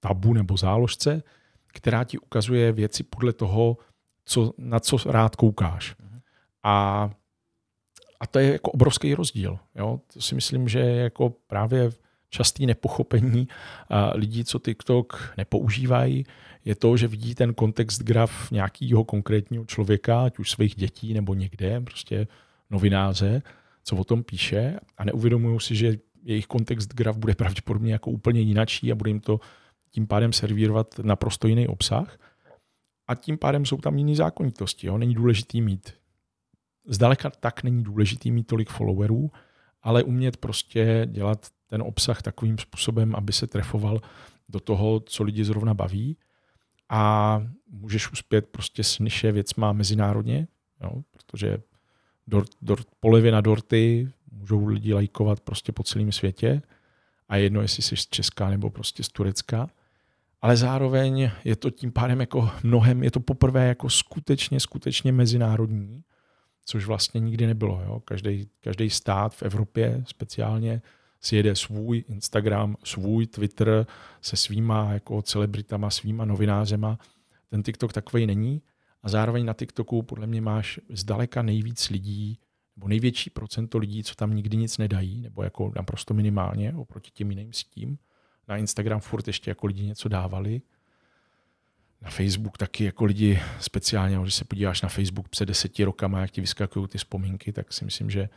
tabu nebo záložce, která ti ukazuje věci podle toho, co, na co rád koukáš. A, a to je jako obrovský rozdíl. Jo? To si myslím, že je jako právě častý nepochopení lidí, co TikTok nepoužívají, je to, že vidí ten kontext graf nějakého konkrétního člověka, ať už svých dětí nebo někde, prostě novináře, co o tom píše a neuvědomují si, že jejich kontext graf bude pravděpodobně jako úplně jinačí a bude jim to tím pádem servírovat naprosto jiný obsah. A tím pádem jsou tam jiné zákonitosti. Jo? Není důležitý mít, zdaleka tak není důležitý mít tolik followerů, ale umět prostě dělat ten obsah takovým způsobem, aby se trefoval do toho, co lidi zrovna baví a můžeš uspět prostě s niše věcma mezinárodně, jo? protože dort, dort, polevy na dorty můžou lidi lajkovat prostě po celém světě a jedno, jestli jsi z Česka nebo prostě z Turecka. Ale zároveň je to tím pádem jako mnohem, je to poprvé jako skutečně, skutečně mezinárodní, což vlastně nikdy nebylo. Každý, každý stát v Evropě speciálně si jede svůj Instagram, svůj Twitter se svýma jako celebritama, svýma novinářema. Ten TikTok takový není. A zároveň na TikToku podle mě máš zdaleka nejvíc lidí, nebo největší procento lidí, co tam nikdy nic nedají, nebo jako naprosto minimálně oproti těm jiným sítím. Na Instagram furt ještě jako lidi něco dávali. Na Facebook taky jako lidi speciálně, když se podíváš na Facebook před deseti rokama, jak ti vyskakují ty vzpomínky, tak si myslím, že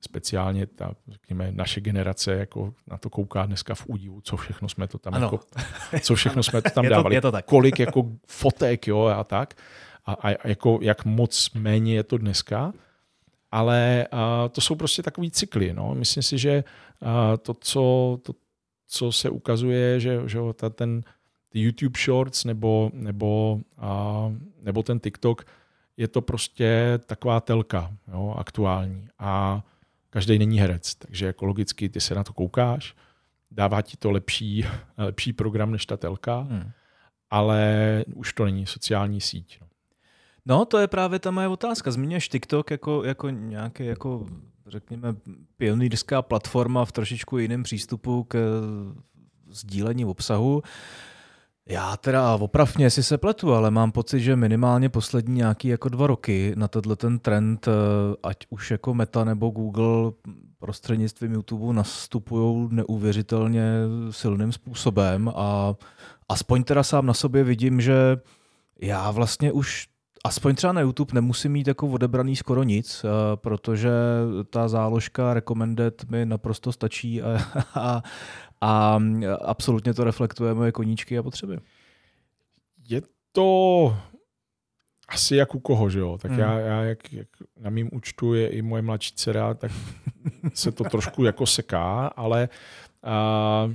speciálně ta, řekněme, naše generace jako na to kouká dneska v údivu, co všechno jsme to tam, jako, co všechno jsme to tam je to, dávali, je to tak. kolik jako fotek jo, a tak a, a jako jak moc méně je to dneska, ale to jsou prostě takový cykly. No. Myslím si, že to, co, to, co se ukazuje, že, že ta, ten YouTube Shorts nebo, nebo, a, nebo ten TikTok, je to prostě taková telka jo, aktuální. A každý není herec, takže jako logicky ty se na to koukáš, dává ti to lepší, lepší program než ta telka, hmm. ale už to není sociální síť. No. No, to je právě ta moje otázka. Zmiňuješ TikTok jako, jako nějaký, jako, řekněme, pionýrská platforma v trošičku jiném přístupu k sdílení obsahu. Já teda opravně, jestli se pletu, ale mám pocit, že minimálně poslední nějaký jako dva roky na tenhle ten trend, eh, ať už jako Meta nebo Google prostřednictvím YouTube nastupují neuvěřitelně silným způsobem a aspoň teda sám na sobě vidím, že já vlastně už aspoň třeba na YouTube nemusím mít jako odebraný skoro nic, eh, protože ta záložka recommended mi naprosto stačí a, a, a absolutně to reflektuje moje koníčky a potřeby. Je to asi jak u koho, že jo? Tak hmm. já, já jak, jak na mým účtu je i moje mladší dcera, tak se to trošku jako seká, ale a,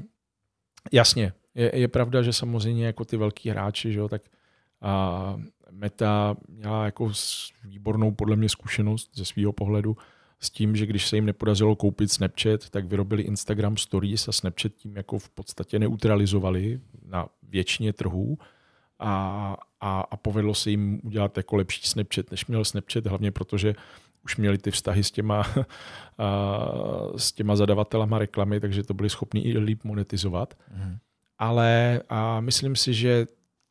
jasně, je, je pravda, že samozřejmě jako ty velký hráči, že jo, tak a, Meta měla jako výbornou podle mě zkušenost ze svého pohledu s tím, že když se jim nepodařilo koupit Snapchat, tak vyrobili Instagram Stories a Snapchat tím jako v podstatě neutralizovali na většině trhů a, a, a povedlo se jim udělat jako lepší Snapchat, než měl Snapchat, hlavně protože už měli ty vztahy s těma, a, s těma zadavatelama reklamy, takže to byli schopni i líp monetizovat. Mm. Ale a myslím si, že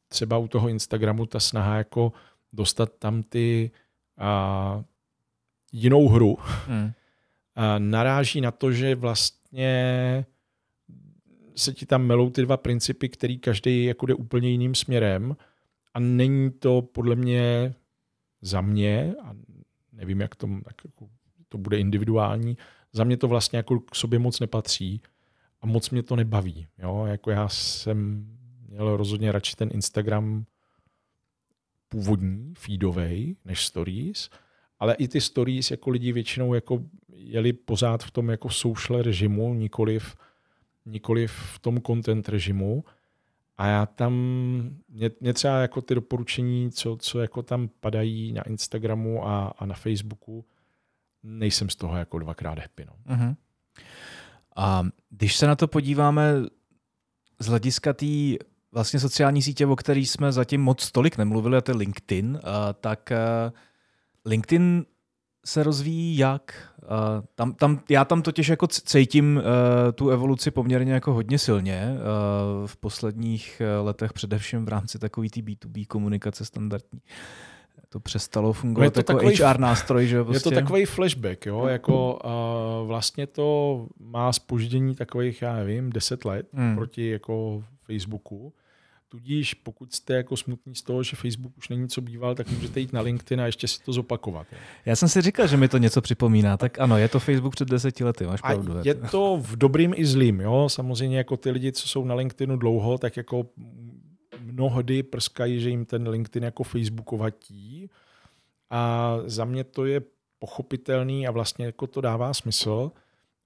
třeba u toho Instagramu ta snaha jako dostat tam ty a, jinou hru hmm. a naráží na to, že vlastně se ti tam melou ty dva principy, který každý jako jde úplně jiným směrem a není to podle mě za mě, a nevím, jak to, jak jako to bude individuální, za mě to vlastně jako k sobě moc nepatří a moc mě to nebaví. Jo? Jako já jsem měl rozhodně radši ten Instagram původní, feedovej, než stories, ale i ty stories jako lidi většinou jako jeli pořád v tom jako social režimu, nikoliv, nikoliv v tom content režimu. A já tam, mě, mě třeba jako ty doporučení, co, co jako tam padají na Instagramu a, a na Facebooku, nejsem z toho jako dvakrát happy. No. Uh-huh. A když se na to podíváme z hlediska té vlastně sociální sítě, o který jsme zatím moc tolik nemluvili, a to je LinkedIn, tak LinkedIn se rozvíjí jak? Tam, tam, já tam totiž jako cítím tu evoluci poměrně jako hodně silně v posledních letech, především v rámci takový ty B2B komunikace standardní to přestalo fungovat je to jako takový, HR nástroj, že prostě? Je to prostě? takový flashback, jo, jako uh, vlastně to má spoždění takových, já nevím, 10 let hmm. proti jako Facebooku. Tudíž pokud jste jako smutní z toho, že Facebook už není co býval, tak můžete jít na LinkedIn a ještě si to zopakovat. Já jsem si říkal, že mi to něco připomíná, tak ano, je to Facebook před deseti lety, máš pravdu. A je to v dobrým i zlým, jo. Samozřejmě jako ty lidi, co jsou na LinkedInu dlouho, tak jako mnohdy prskají, že jim ten LinkedIn jako Facebookovatí. A za mě to je pochopitelný a vlastně jako to dává smysl.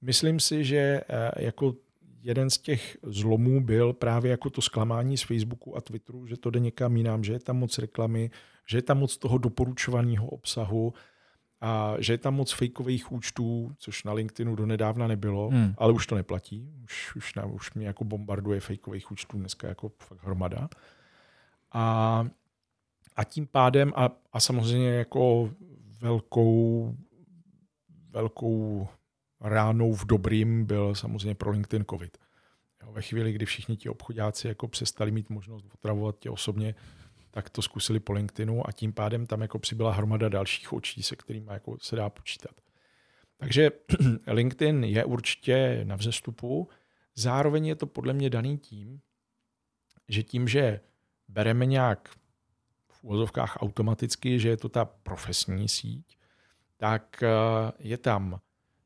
Myslím si, že eh, jako jeden z těch zlomů byl právě jako to zklamání z Facebooku a Twitteru, že to jde někam jinam, že je tam moc reklamy, že je tam moc toho doporučovaného obsahu a že je tam moc fejkových účtů, což na LinkedInu do nedávna nebylo, hmm. ale už to neplatí. Už, už, na, už mě jako bombarduje fejkových účtů dneska jako fakt hromada. A, a tím pádem a, a samozřejmě jako velkou velkou ránou v dobrým byl samozřejmě pro LinkedIn COVID. Jo, ve chvíli, kdy všichni ti obchodáci jako přestali mít možnost otravovat tě osobně, tak to zkusili po LinkedInu a tím pádem tam jako přibyla hromada dalších očí, se kterými jako se dá počítat. Takže LinkedIn je určitě na vzestupu, zároveň je to podle mě daný tím, že tím, že bereme nějak v úvozovkách automaticky, že je to ta profesní síť, tak eh, je tam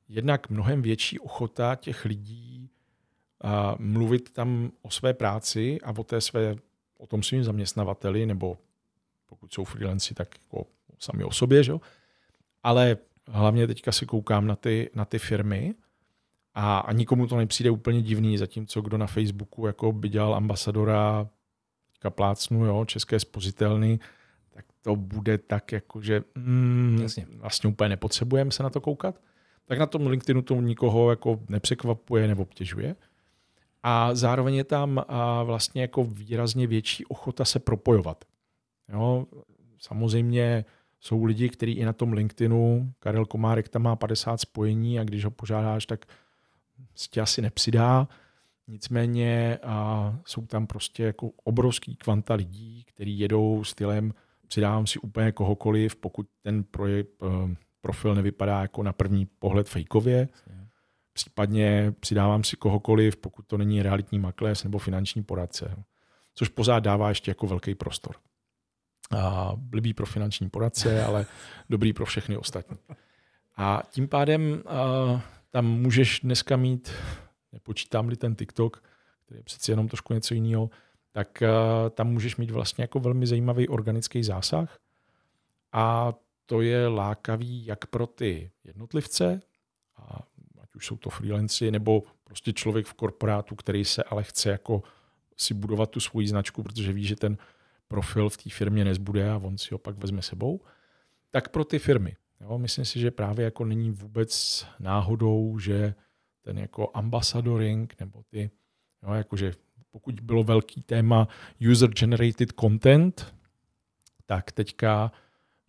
jednak mnohem větší ochota těch lidí a mluvit tam o své práci a o té své, o tom svým zaměstnavateli, nebo pokud jsou freelanci, tak jako sami o sobě, že? ale hlavně teďka si koukám na ty, na ty firmy A, a nikomu to nepřijde úplně divný, zatímco kdo na Facebooku jako by dělal ambasadora plácnu, jo, české spozitelny, tak to bude tak, jako že mm, Jasně. vlastně úplně nepotřebujeme se na to koukat. Tak na tom LinkedInu to nikoho jako nepřekvapuje nebo obtěžuje. A zároveň je tam vlastně jako výrazně větší ochota se propojovat. Jo, samozřejmě jsou lidi, kteří i na tom LinkedInu, Karel Komárek tam má 50 spojení a když ho požádáš, tak si tě asi nepřidá. Nicméně a jsou tam prostě jako obrovský kvanta lidí, kteří jedou stylem přidávám si úplně kohokoliv, pokud ten projekt, eh, profil nevypadá jako na první pohled fejkově. Případně přidávám si kohokoliv, pokud to není realitní makléř nebo finanční poradce. Což pořád dává ještě jako velký prostor. A blbý pro finanční poradce, ale dobrý pro všechny ostatní. A tím pádem a, tam můžeš dneska mít, nepočítám-li ten TikTok, který je přeci jenom trošku něco jiného, tak a, tam můžeš mít vlastně jako velmi zajímavý organický zásah. A to je lákavý jak pro ty jednotlivce, a ať už jsou to freelanci, nebo prostě člověk v korporátu, který se ale chce jako si budovat tu svoji značku, protože ví, že ten profil v té firmě nezbude a on si ho pak vezme sebou, tak pro ty firmy. Jo, myslím si, že právě jako není vůbec náhodou, že ten jako ambasadoring nebo ty, jo, jakože pokud bylo velký téma user-generated content, tak teďka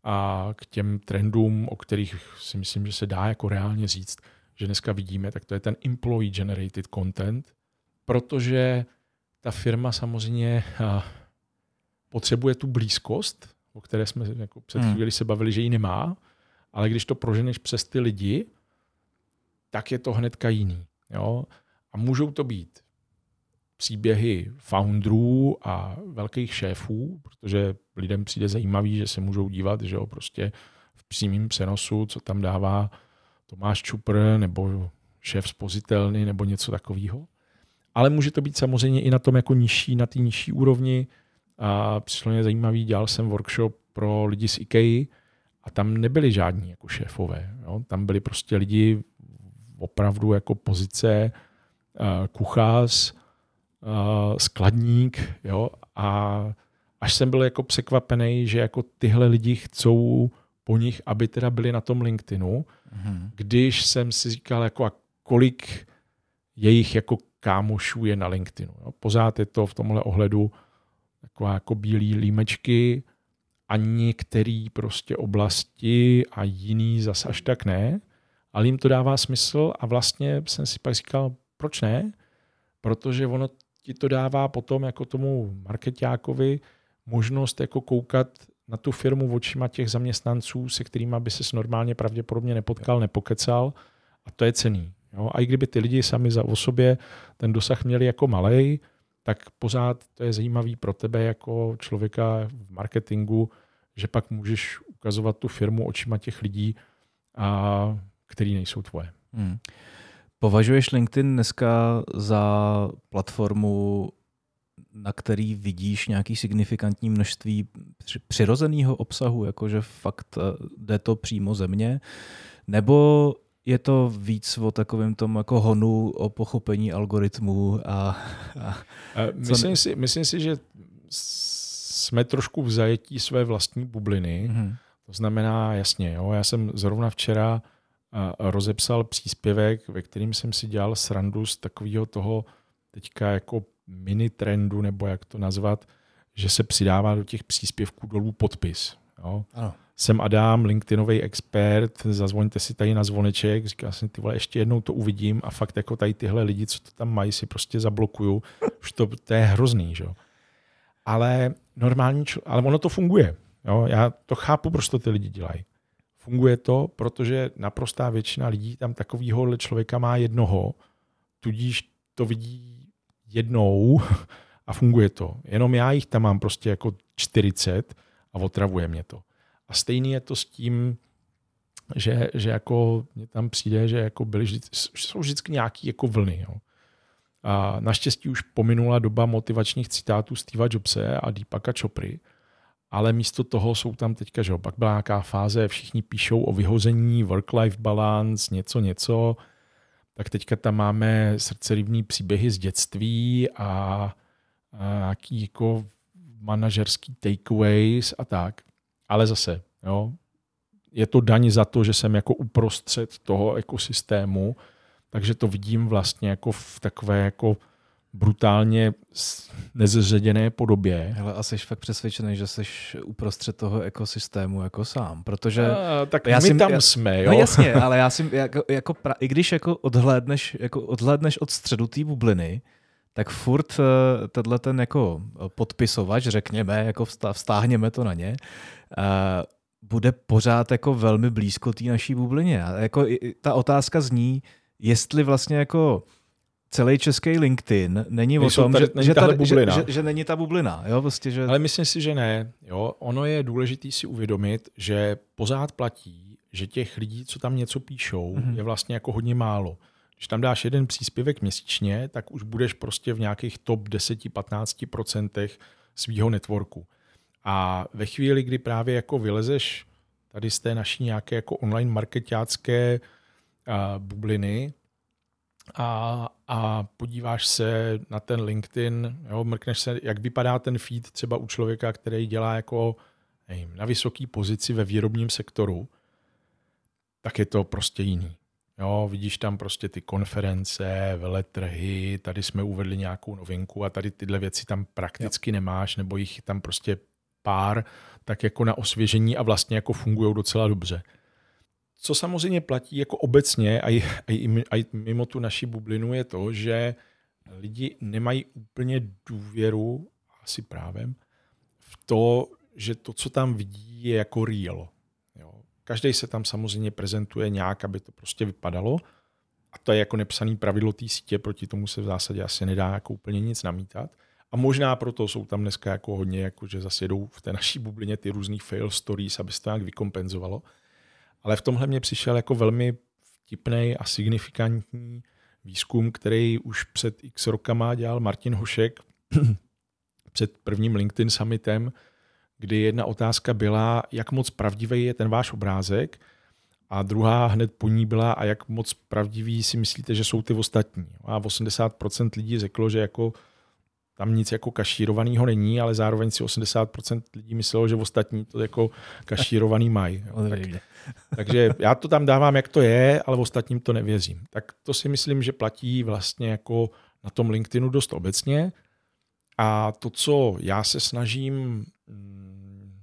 a k těm trendům, o kterých si myslím, že se dá jako reálně říct, že dneska vidíme, tak to je ten employee generated content, protože ta firma samozřejmě potřebuje tu blízkost, o které jsme jako před hmm. chvíli se bavili, že ji nemá, ale když to proženeš přes ty lidi, tak je to hnedka jiný. Jo? A můžou to být příběhy founderů a velkých šéfů, protože lidem přijde zajímavý, že se můžou dívat, že jo, prostě v přímém přenosu, co tam dává Tomáš Čupr nebo šéf spozitelný nebo něco takového. Ale může to být samozřejmě i na tom jako nižší, na té nižší úrovni. A přišlo mě zajímavý, dělal jsem workshop pro lidi z IKEA a tam nebyli žádní jako šéfové. Jo? Tam byli prostě lidi opravdu jako pozice kuchař, skladník, jo, a až jsem byl jako překvapený, že jako tyhle lidi chcou po nich, aby teda byli na tom LinkedInu, mm-hmm. když jsem si říkal, jako a kolik jejich jako kámošů je na LinkedInu. Jo. Pořád je to v tomhle ohledu taková jako bílý límečky a některé prostě oblasti a jiný zas až tak ne, ale jim to dává smysl a vlastně jsem si pak říkal, proč ne? Protože ono ti to dává potom jako tomu marketákovi možnost jako koukat na tu firmu očima těch zaměstnanců, se kterými by se normálně pravděpodobně nepotkal, nepokecal a to je cený. Jo? A i kdyby ty lidi sami za o sobě ten dosah měli jako malej, tak pořád to je zajímavý pro tebe jako člověka v marketingu, že pak můžeš ukazovat tu firmu očima těch lidí, a, který nejsou tvoje. Hmm. Považuješ LinkedIn dneska za platformu, na který vidíš nějaký signifikantní množství přirozeného obsahu, jakože fakt eh, jde to přímo ze mě, nebo je to víc o takovém tom jako honu o pochopení algoritmů a, a myslím, ne... si, myslím si, že jsme trošku v zajetí své vlastní bubliny. Mm-hmm. To znamená, jasně, jo, já jsem zrovna včera rozepsal příspěvek, ve kterým jsem si dělal srandu z takového toho teďka jako mini trendu, nebo jak to nazvat, že se přidává do těch příspěvků dolů podpis. Jo? Ano. Jsem Adam, LinkedInový expert, zazvoňte si tady na zvoneček, říkal jsem, ty vole, ještě jednou to uvidím a fakt jako tady tyhle lidi, co to tam mají, si prostě zablokuju. Už to, to je hrozný, že? Ale normální, čl- ale ono to funguje. Jo? Já to chápu, proč to ty lidi dělají. Funguje to, protože naprostá většina lidí tam takového člověka má jednoho, tudíž to vidí jednou a funguje to. Jenom já jich tam mám prostě jako 40 a otravuje mě to. A stejný je to s tím, že, že jako mě tam přijde, že jako byly jsou vždycky nějaké jako vlny. Jo. A naštěstí už pominula doba motivačních citátů Steva Jobse a Deepaka Chopry, ale místo toho jsou tam teďka, že jo, pak byla nějaká fáze, všichni píšou o vyhození, work-life balance, něco, něco. tak teďka tam máme srdcerivní příběhy z dětství a, a nějaký jako manažerský takeaways a tak. Ale zase, jo, je to daň za to, že jsem jako uprostřed toho ekosystému, takže to vidím vlastně jako v takové jako brutálně nezředěné podobě. Hele, a jsi fakt přesvědčený, že jsi uprostřed toho ekosystému jako sám, protože... A, tak já my si, tam já, jsme, jo? No jasně, ale já si, jako, jako pra, i když jako odhlédneš, jako odhlédneš od středu té bubliny, tak furt uh, tenhle ten jako podpisovač, řekněme, jako vztáhněme to na ně, uh, bude pořád jako velmi blízko té naší bublině. A jako ta otázka zní, jestli vlastně jako celý český LinkedIn není o tom, tady, že, není že, tady, že, že, že není ta bublina. Jo? Vlastně, že... Ale myslím si, že ne. Jo? Ono je důležité si uvědomit, že pořád platí, že těch lidí, co tam něco píšou, mm-hmm. je vlastně jako hodně málo. Když tam dáš jeden příspěvek měsíčně, tak už budeš prostě v nějakých top 10-15% svého networku. A ve chvíli, kdy právě jako vylezeš tady z té naší nějaké jako online marketácké bubliny, a, a podíváš se na ten LinkedIn, jo, mrkneš se, jak vypadá ten feed třeba u člověka, který dělá jako nevím, na vysoké pozici ve výrobním sektoru, tak je to prostě jiný. Jo, vidíš tam prostě ty konference, veletrhy, tady jsme uvedli nějakou novinku a tady tyhle věci tam prakticky jo. nemáš, nebo jich tam prostě pár, tak jako na osvěžení a vlastně jako fungují docela dobře. Co samozřejmě platí jako obecně a i, i, mimo tu naši bublinu je to, že lidi nemají úplně důvěru, asi právem, v to, že to, co tam vidí, je jako real. Každý se tam samozřejmě prezentuje nějak, aby to prostě vypadalo. A to je jako nepsaný pravidlo té sítě, proti tomu se v zásadě asi nedá jako úplně nic namítat. A možná proto jsou tam dneska jako hodně, jako že zase jedou v té naší bublině ty různý fail stories, aby se to nějak vykompenzovalo. Ale v tomhle mě přišel jako velmi vtipný a signifikantní výzkum, který už před x rokama dělal Martin Hošek před prvním LinkedIn summitem, kdy jedna otázka byla, jak moc pravdivý je ten váš obrázek a druhá hned po ní byla, a jak moc pravdivý si myslíte, že jsou ty ostatní. A 80% lidí řeklo, že jako tam nic jako kašírovaného není, ale zároveň si 80% lidí myslelo, že ostatní to jako kašírovaný mají. Tak, takže já to tam dávám, jak to je, ale ostatním to nevěřím. Tak to si myslím, že platí vlastně jako na tom LinkedInu dost obecně. A to, co já se snažím mm,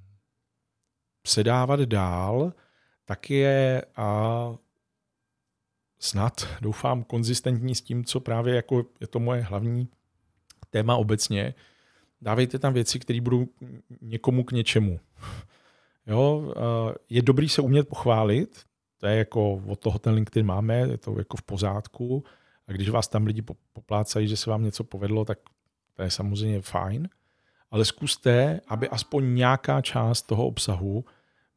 předávat dál, tak je a snad, doufám, konzistentní s tím, co právě jako je to moje hlavní téma obecně, dávejte tam věci, které budou někomu k něčemu. Jo, je dobrý se umět pochválit, to je jako od toho ten LinkedIn máme, je to jako v pořádku. A když vás tam lidi poplácají, že se vám něco povedlo, tak to je samozřejmě fajn. Ale zkuste, aby aspoň nějaká část toho obsahu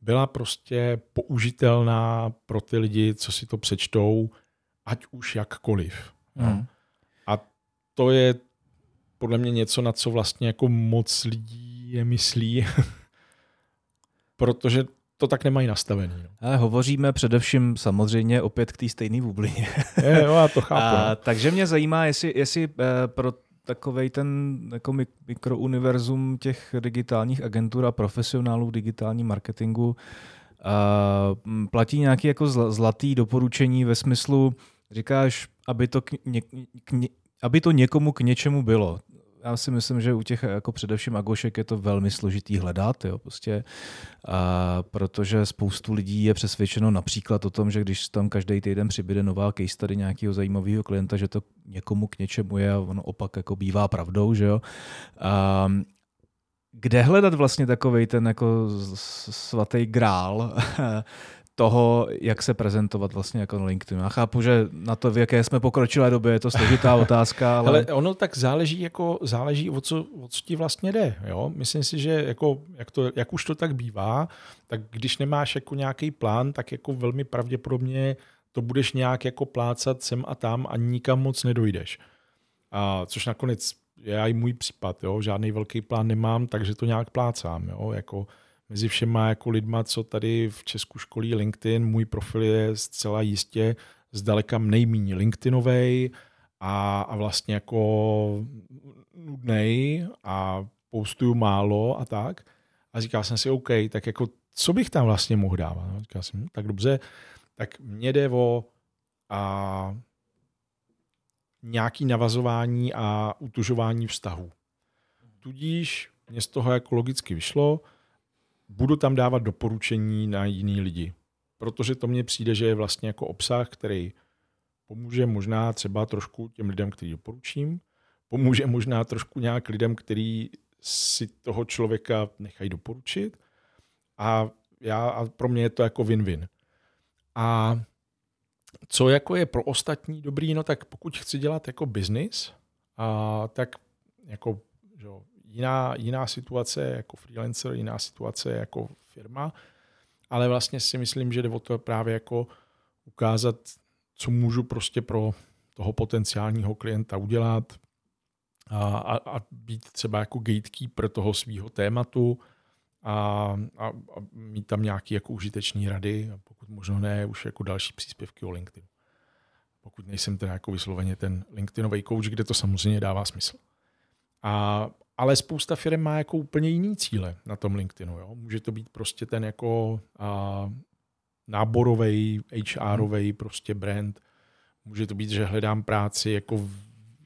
byla prostě použitelná pro ty lidi, co si to přečtou, ať už jakkoliv. Hmm. A to je podle mě něco, na co vlastně jako moc lidí je myslí, protože to tak nemají nastavený. No. Ale hovoříme především samozřejmě opět k té stejné bublině. je, jo, já to chápu. A, no. Takže mě zajímá, jestli, jestli eh, pro takový ten jako mikrouniverzum těch digitálních agentur a profesionálů v digitálním marketingu uh, platí nějaké jako zlatý doporučení ve smyslu, říkáš, aby to, k ně, k ně, aby to někomu k něčemu bylo já si myslím, že u těch jako především agošek je to velmi složitý hledat, jo, prostě, a protože spoustu lidí je přesvědčeno například o tom, že když tam každý týden přibyde nová case tady nějakého zajímavého klienta, že to někomu k něčemu je a ono opak jako bývá pravdou, že jo. A, kde hledat vlastně takový ten jako svatý grál toho, jak se prezentovat vlastně jako na LinkedIn. Já chápu, že na to, v jaké jsme pokročilé době, je to složitá otázka. Ale... ale ono tak záleží, jako, záleží o, co, o co ti vlastně jde. Jo? Myslím si, že jako, jak, to, jak už to tak bývá, tak když nemáš jako nějaký plán, tak jako velmi pravděpodobně to budeš nějak jako plácat sem a tam a nikam moc nedojdeš. A což nakonec je i můj případ. Jo? Žádný velký plán nemám, takže to nějak plácám. Jo? Jako, mezi všema jako lidma, co tady v Česku školí LinkedIn, můj profil je zcela jistě zdaleka nejméně LinkedInovej a, a vlastně jako nudnej a postuju málo a tak. A říkal jsem si, OK, tak jako co bych tam vlastně mohl dávat? No, říkal jsem, hm, tak dobře, tak mě jde o a, nějaký navazování a utužování vztahů. Tudíž mě z toho jako logicky vyšlo, budu tam dávat doporučení na jiný lidi. Protože to mně přijde, že je vlastně jako obsah, který pomůže možná třeba trošku těm lidem, který doporučím, pomůže možná trošku nějak lidem, který si toho člověka nechají doporučit a, já, a pro mě je to jako win-win. A co jako je pro ostatní dobrý, no tak pokud chci dělat jako a tak jako že jiná, jiná situace jako freelancer, jiná situace jako firma, ale vlastně si myslím, že jde o to právě jako ukázat, co můžu prostě pro toho potenciálního klienta udělat a, a, a být třeba jako gatekeeper toho svého tématu a, a, a mít tam nějaké jako užitečné rady a pokud možno ne, už jako další příspěvky o LinkedIn. Pokud nejsem teda jako vysloveně ten LinkedInový coach, kde to samozřejmě dává smysl. A, ale spousta firm má jako úplně jiný cíle na tom LinkedInu. Jo? Může to být prostě ten jako a, náborový, HRový hmm. prostě brand. Může to být, že hledám práci jako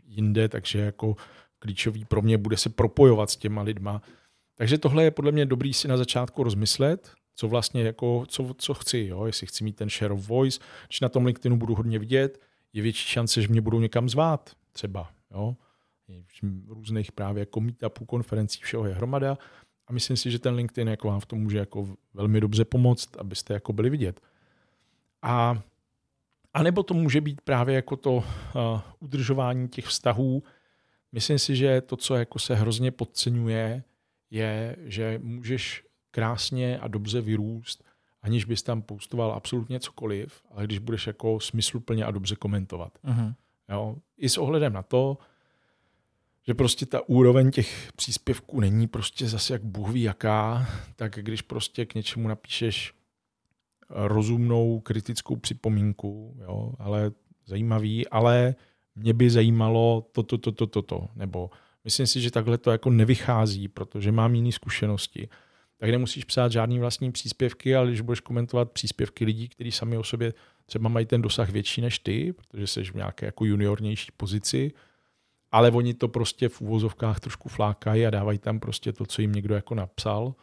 jinde, takže jako klíčový pro mě bude se propojovat s těma lidma. Takže tohle je podle mě dobrý si na začátku rozmyslet, co vlastně jako, co, co chci, jo? jestli chci mít ten share of voice, když na tom LinkedInu budu hodně vidět, je větší šance, že mě budou někam zvát třeba. Jo? Různých právě jako meetupů, konferencí, všeho je hromada a myslím si, že ten LinkedIn jako vám v tom může jako velmi dobře pomoct, abyste jako byli vidět. A, a nebo to může být právě jako to uh, udržování těch vztahů. Myslím si, že to, co jako se hrozně podceňuje, je, že můžeš krásně a dobře vyrůst, aniž bys tam postoval absolutně cokoliv, ale když budeš jako smysluplně a dobře komentovat. Uh-huh. Jo? I s ohledem na to, že prostě ta úroveň těch příspěvků není prostě zase jak Bůh ví jaká, tak když prostě k něčemu napíšeš rozumnou kritickou připomínku, jo, ale zajímavý, ale mě by zajímalo toto, toto, toto, to, nebo myslím si, že takhle to jako nevychází, protože mám jiné zkušenosti. Tak nemusíš psát žádný vlastní příspěvky, ale když budeš komentovat příspěvky lidí, kteří sami o sobě třeba mají ten dosah větší než ty, protože jsi v nějaké jako juniornější pozici, ale oni to prostě v úvozovkách trošku flákají a dávají tam prostě to, co jim někdo jako napsal,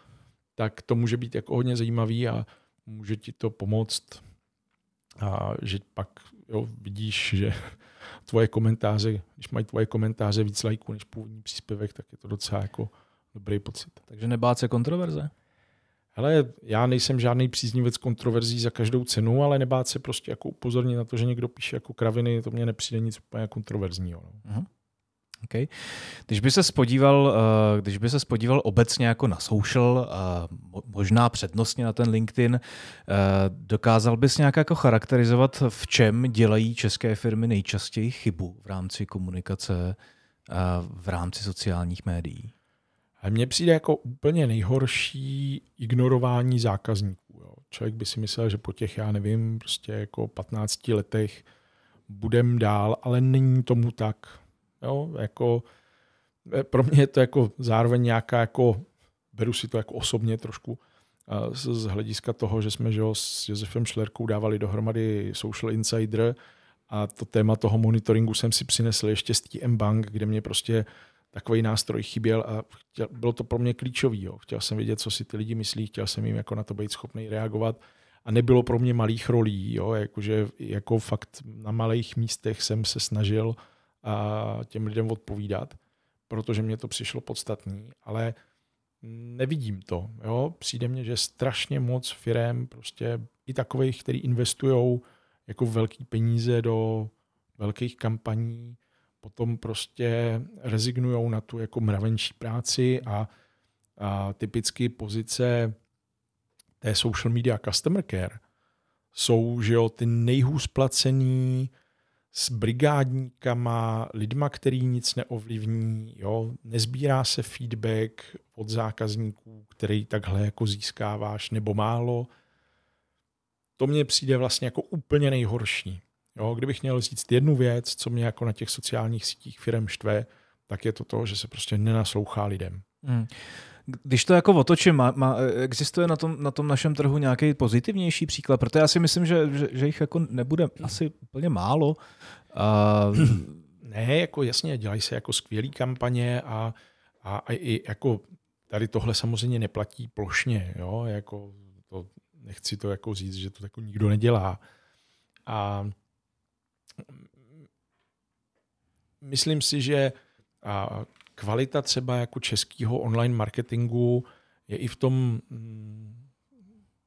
tak to může být jako hodně zajímavý a může ti to pomoct a že pak jo, vidíš, že tvoje komentáře, když mají tvoje komentáře víc lajků než původní příspěvek, tak je to docela jako dobrý pocit. Takže nebát se kontroverze? Hele, já nejsem žádný příznivec kontroverzí za každou cenu, ale nebát se prostě jako upozornit na to, že někdo píše jako kraviny, to mně nepřijde nic úplně kontroverzního. No. Uh-huh. Okay. Když by se spodíval, eh, když by se spodíval obecně jako na social, možná přednostně na ten LinkedIn, eh, dokázal bys nějak jako charakterizovat, v čem dělají české firmy nejčastěji chybu v rámci komunikace v rámci sociálních médií? Mně přijde jako úplně nejhorší ignorování zákazníků. Jo. Člověk by si myslel, že po těch, já nevím, prostě jako 15 letech budem dál, ale není tomu tak Jo, jako, eh, pro mě je to jako zároveň nějaká jako, beru si to jako osobně trošku, z, hlediska toho, že jsme že jo, s Josefem Šlerkou dávali dohromady Social Insider a to téma toho monitoringu jsem si přinesl ještě z TM Bank, kde mě prostě takový nástroj chyběl a chtěl, bylo to pro mě klíčový. Jo. Chtěl jsem vědět, co si ty lidi myslí, chtěl jsem jim jako na to být schopný reagovat a nebylo pro mě malých rolí, jo, jakože jako fakt na malých místech jsem se snažil a těm lidem odpovídat, protože mě to přišlo podstatný, ale nevidím to. Jo? Přijde mně, že strašně moc firm, prostě i takových, který investují jako velký peníze do velkých kampaní, potom prostě rezignují na tu jako mravenčí práci a, a typicky pozice té social media customer care jsou že jo, ty nejhůř placený, s brigádníkama, lidma, který nic neovlivní, jo, nezbírá se feedback od zákazníků, který takhle jako získáváš, nebo málo. To mně přijde vlastně jako úplně nejhorší. Jo, kdybych měl říct jednu věc, co mě jako na těch sociálních sítích firm štve, tak je to to, že se prostě nenaslouchá lidem. Hmm. Když to jako otočím, má, má, existuje na tom, na tom našem trhu nějaký pozitivnější příklad? Protože já si myslím, že, že, že jich jako nebude asi úplně málo. A... Ne, jako jasně, dělají se jako skvělé kampaně a, a, a i jako tady tohle samozřejmě neplatí plošně, jo, jako to, nechci to jako říct, že to jako nikdo nedělá. A myslím si, že a kvalita třeba jako českého online marketingu je i v tom mm,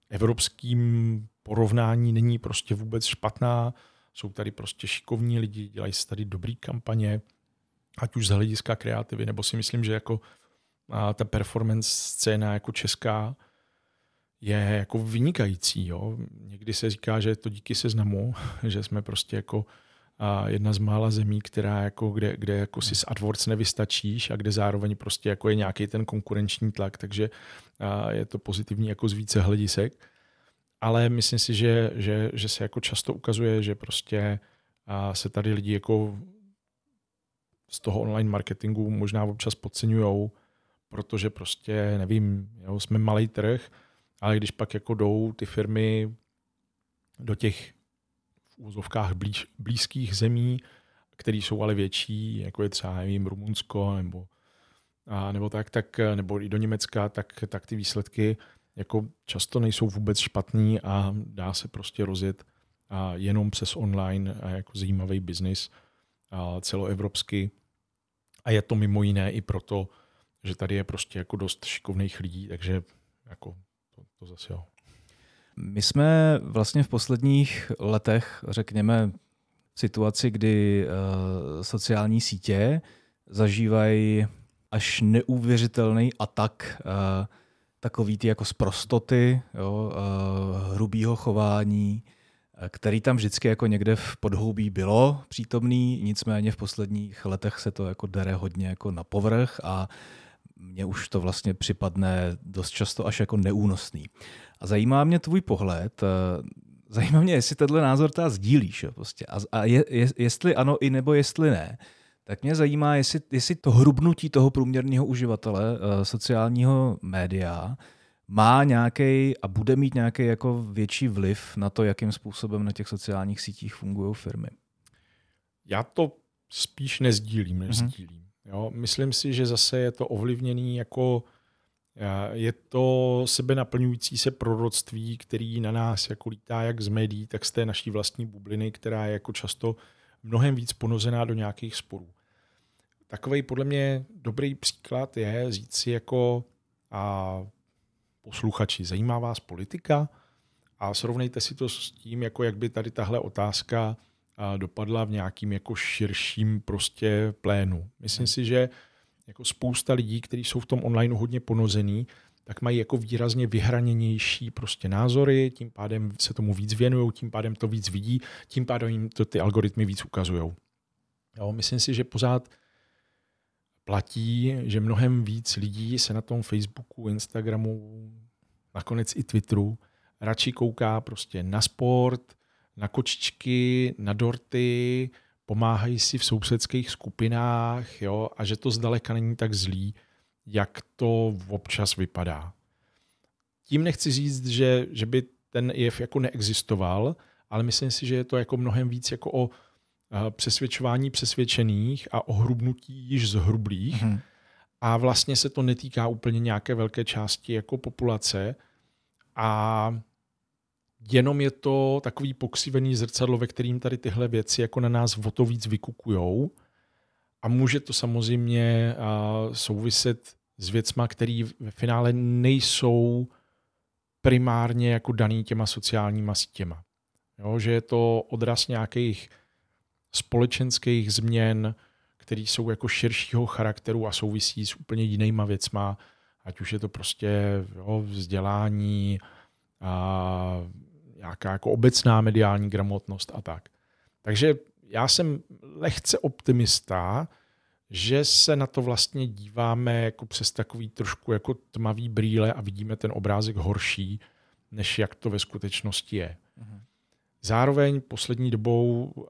evropském porovnání není prostě vůbec špatná. Jsou tady prostě šikovní lidi, dělají se tady dobrý kampaně, ať už z hlediska kreativy, nebo si myslím, že jako ta performance scéna jako česká je jako vynikající. Jo. Někdy se říká, že je to díky seznamu, že jsme prostě jako a jedna z mála zemí, která jako, kde, kde jako si s AdWords nevystačíš a kde zároveň prostě jako je nějaký ten konkurenční tlak, takže je to pozitivní jako z více hledisek. Ale myslím si, že, že, že se jako často ukazuje, že prostě se tady lidi jako z toho online marketingu možná občas podceňují, protože prostě, nevím, jo, jsme malý trh, ale když pak jako jdou ty firmy do těch úzovkách blíž, blízkých zemí, které jsou ale větší, jako je třeba nevím, Rumunsko nebo, a, nebo tak, tak, nebo i do Německa, tak, tak ty výsledky jako často nejsou vůbec špatný a dá se prostě rozjet a jenom přes online a jako zajímavý biznis celoevropsky. A je to mimo jiné i proto, že tady je prostě jako dost šikovných lidí, takže jako to, to zase jo. My jsme vlastně v posledních letech, řekněme, v situaci, kdy uh, sociální sítě zažívají až neuvěřitelný atak uh, takový ty jako sprostoty, jo, uh, hrubýho chování, který tam vždycky jako někde v podhoubí bylo přítomný, nicméně v posledních letech se to jako dere hodně jako na povrch a mně už to vlastně připadne dost často až jako neúnosný. A zajímá mě tvůj pohled, eh, zajímá mě, jestli tenhle názor ta sdílíš. Jo, prostě. A, a je, je, jestli ano i nebo jestli ne, tak mě zajímá, jestli, jestli to hrubnutí toho průměrného uživatele uh, sociálního média má nějaký a bude mít nějaký jako větší vliv na to, jakým způsobem na těch sociálních sítích fungují firmy. Já to spíš nezdílím, než mm-hmm. sdílím. Jo, myslím si, že zase je to ovlivněný jako je to sebe naplňující se proroctví, který na nás jako lítá jak z médií, tak z té naší vlastní bubliny, která je jako často mnohem víc ponozená do nějakých sporů. Takový podle mě dobrý příklad je říct si jako a posluchači, zajímá vás politika? A srovnejte si to s tím, jako jak by tady tahle otázka dopadla v nějakým jako širším prostě plénu. Myslím hmm. si, že jako spousta lidí, kteří jsou v tom online hodně ponozený, tak mají jako výrazně vyhraněnější prostě názory, tím pádem se tomu víc věnují, tím pádem to víc vidí, tím pádem jim to ty algoritmy víc ukazují. myslím si, že pořád platí, že mnohem víc lidí se na tom Facebooku, Instagramu, nakonec i Twitteru radši kouká prostě na sport, na kočičky, na dorty, pomáhají si v sousedských skupinách jo, a že to zdaleka není tak zlý, jak to občas vypadá. Tím nechci říct, že, že by ten jev jako neexistoval, ale myslím si, že je to jako mnohem víc jako o přesvědčování přesvědčených a o hrubnutí již zhrublých. Mm-hmm. A vlastně se to netýká úplně nějaké velké části jako populace. A jenom je to takový pokřivený zrcadlo, ve kterým tady tyhle věci jako na nás o to víc vykukujou. A může to samozřejmě souviset s věcma, které ve finále nejsou primárně jako daný těma sociálníma sítěma. Jo, že je to odraz nějakých společenských změn, které jsou jako širšího charakteru a souvisí s úplně jinýma věcma, ať už je to prostě jo, vzdělání, a nějaká jako obecná mediální gramotnost a tak. Takže já jsem lehce optimista, že se na to vlastně díváme jako přes takový trošku jako tmavý brýle a vidíme ten obrázek horší, než jak to ve skutečnosti je. Uh-huh. Zároveň poslední dobou uh,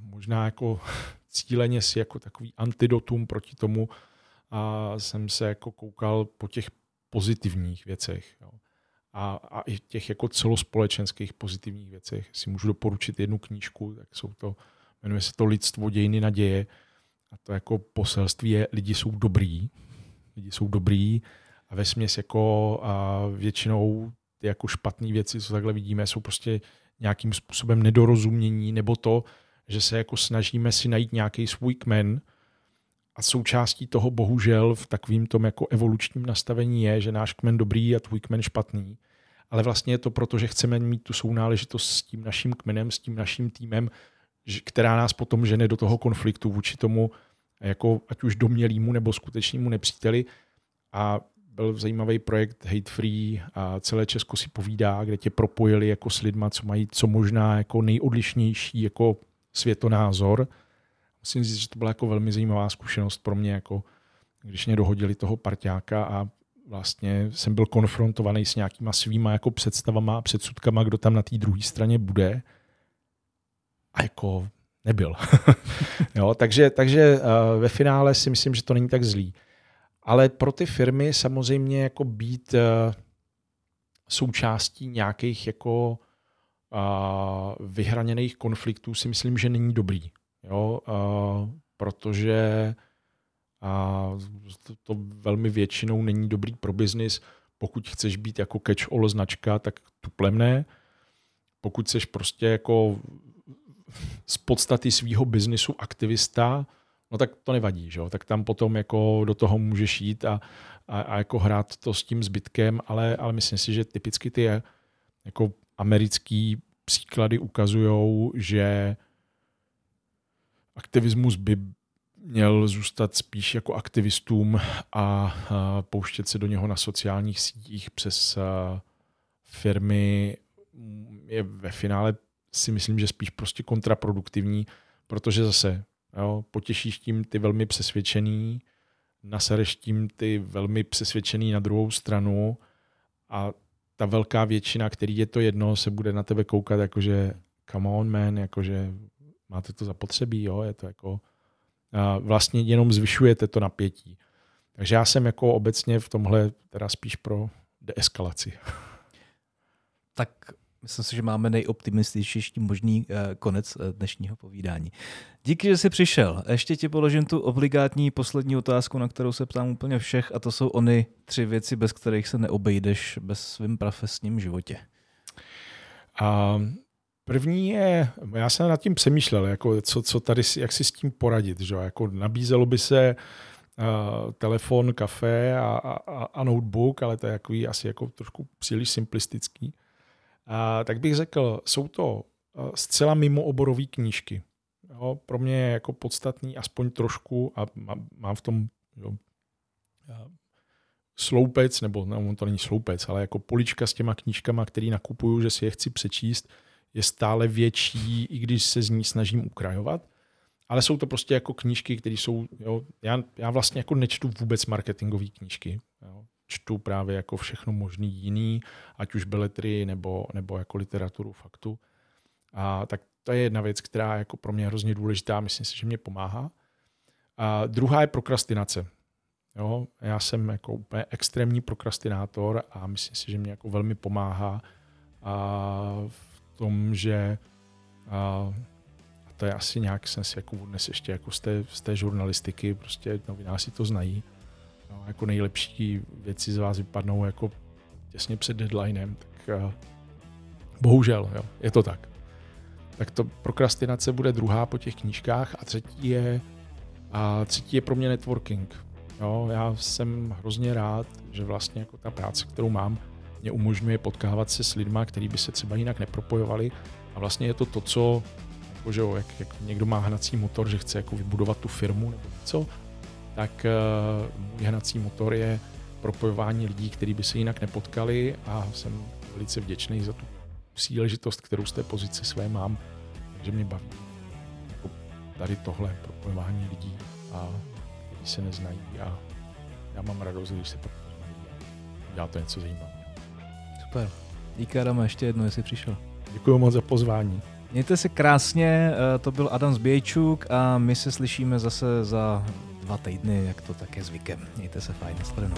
možná jako cíleně si jako takový antidotum proti tomu a jsem se jako koukal po těch pozitivních věcech. Jo. A, a i těch jako celospolečenských pozitivních věcech si můžu doporučit jednu knížku, tak jsou to, jmenuje se to Lidstvo dějiny naděje. A to jako poselství je, lidi jsou dobrý, lidi jsou dobrý. A ve směs jako a většinou ty jako špatné věci, co takhle vidíme, jsou prostě nějakým způsobem nedorozumění nebo to, že se jako snažíme si najít nějaký svůj kmen a součástí toho bohužel v takovým tom jako evolučním nastavení je, že náš kmen dobrý a tvůj kmen špatný. Ale vlastně je to proto, že chceme mít tu sounáležitost s tím naším kmenem, s tím naším týmem, která nás potom žene do toho konfliktu vůči tomu, jako ať už domělýmu nebo skutečnému nepříteli. A byl zajímavý projekt Hate Free a celé Česko si povídá, kde tě propojili jako s lidma, co mají co možná jako nejodlišnější jako světonázor. Musím říct, že to byla jako velmi zajímavá zkušenost pro mě, jako když mě dohodili toho parťáka a vlastně jsem byl konfrontovaný s nějakýma svýma jako představama a předsudkama, kdo tam na té druhé straně bude. A jako nebyl. jo, takže, takže uh, ve finále si myslím, že to není tak zlý. Ale pro ty firmy samozřejmě jako být uh, součástí nějakých jako uh, vyhraněných konfliktů si myslím, že není dobrý. Jo? Uh, protože uh, to, to velmi většinou není dobrý pro biznis. Pokud chceš být jako catch-all značka, tak tuplemné. Pokud chceš prostě jako z podstaty svého biznisu aktivista, no tak to nevadí, že? tak tam potom jako do toho můžeš jít a, a, a jako hrát to s tím zbytkem, ale, ale myslím si, že typicky ty jako americký příklady ukazují, že aktivismus by měl zůstat spíš jako aktivistům a, pouštět se do něho na sociálních sítích přes firmy. Je ve finále si myslím, že spíš prostě kontraproduktivní, protože zase jo, potěšíš tím ty velmi přesvědčený, nasereš tím ty velmi přesvědčený na druhou stranu a ta velká většina, který je to jedno, se bude na tebe koukat jakože come on man, jakože máte to zapotřebí, jo, je to jako vlastně jenom zvyšujete to napětí. Takže já jsem jako obecně v tomhle teda spíš pro deeskalaci. Tak Myslím si, že máme nejoptimističtější možný eh, konec eh, dnešního povídání. Díky, že jsi přišel. Ještě ti položím tu obligátní poslední otázku, na kterou se ptám úplně všech, a to jsou ony tři věci, bez kterých se neobejdeš bez svým profesním životě. A první je, já jsem nad tím přemýšlel, jako co, co tady, jak si s tím poradit. Že? Jako nabízelo by se uh, telefon, kafe a, a, a notebook, ale to je jako, asi jako trošku příliš simplistický. A, tak bych řekl, jsou to zcela mimo oborové knížky. Jo, pro mě je jako podstatný aspoň trošku a mám v tom jo, sloupec, nebo no, to není sloupec, ale jako polička s těma knížkama, který nakupuju, že si je chci přečíst, je stále větší, i když se z ní snažím ukrajovat. Ale jsou to prostě jako knížky, které jsou, jo, já, já vlastně jako nečtu vůbec marketingové knížky. Jo čtu právě jako všechno možný jiný, ať už beletry nebo, nebo jako literaturu faktu. A tak to je jedna věc, která je jako pro mě hrozně důležitá, myslím si, že mě pomáhá. A druhá je prokrastinace. Jo, já jsem jako úplně extrémní prokrastinátor a myslím si, že mě jako velmi pomáhá a v tom, že a, a to je asi nějak, jsem si jako dnes ještě jako z té, z té žurnalistiky, prostě novináři to znají, no, jako nejlepší věci z vás vypadnou jako těsně před deadlinem, tak uh, bohužel, jo, je to tak. Tak to prokrastinace bude druhá po těch knížkách a třetí je, a třetí je pro mě networking. Jo, já jsem hrozně rád, že vlastně jako ta práce, kterou mám, mě umožňuje potkávat se s lidmi, kteří by se třeba jinak nepropojovali. A vlastně je to to, co, jako, že jo, jak, jak někdo má hnací motor, že chce jako vybudovat tu firmu nebo něco, tak uh, můj hnací motor je propojování lidí, kteří by se jinak nepotkali a jsem velice vděčný za tu příležitost, kterou z té pozice své mám, takže mě baví jako tady tohle propojování lidí a kteří se neznají a já mám radost, když se propojují. Dělá to něco zajímavého. Super. Díky Adama ještě jednou, jestli přišel. Děkuji moc za pozvání. Mějte se krásně, eh, to byl Adam Zbějčuk a my se slyšíme zase za dva týdny, jak to tak je zvykem. Mějte se fajn, nashledanou.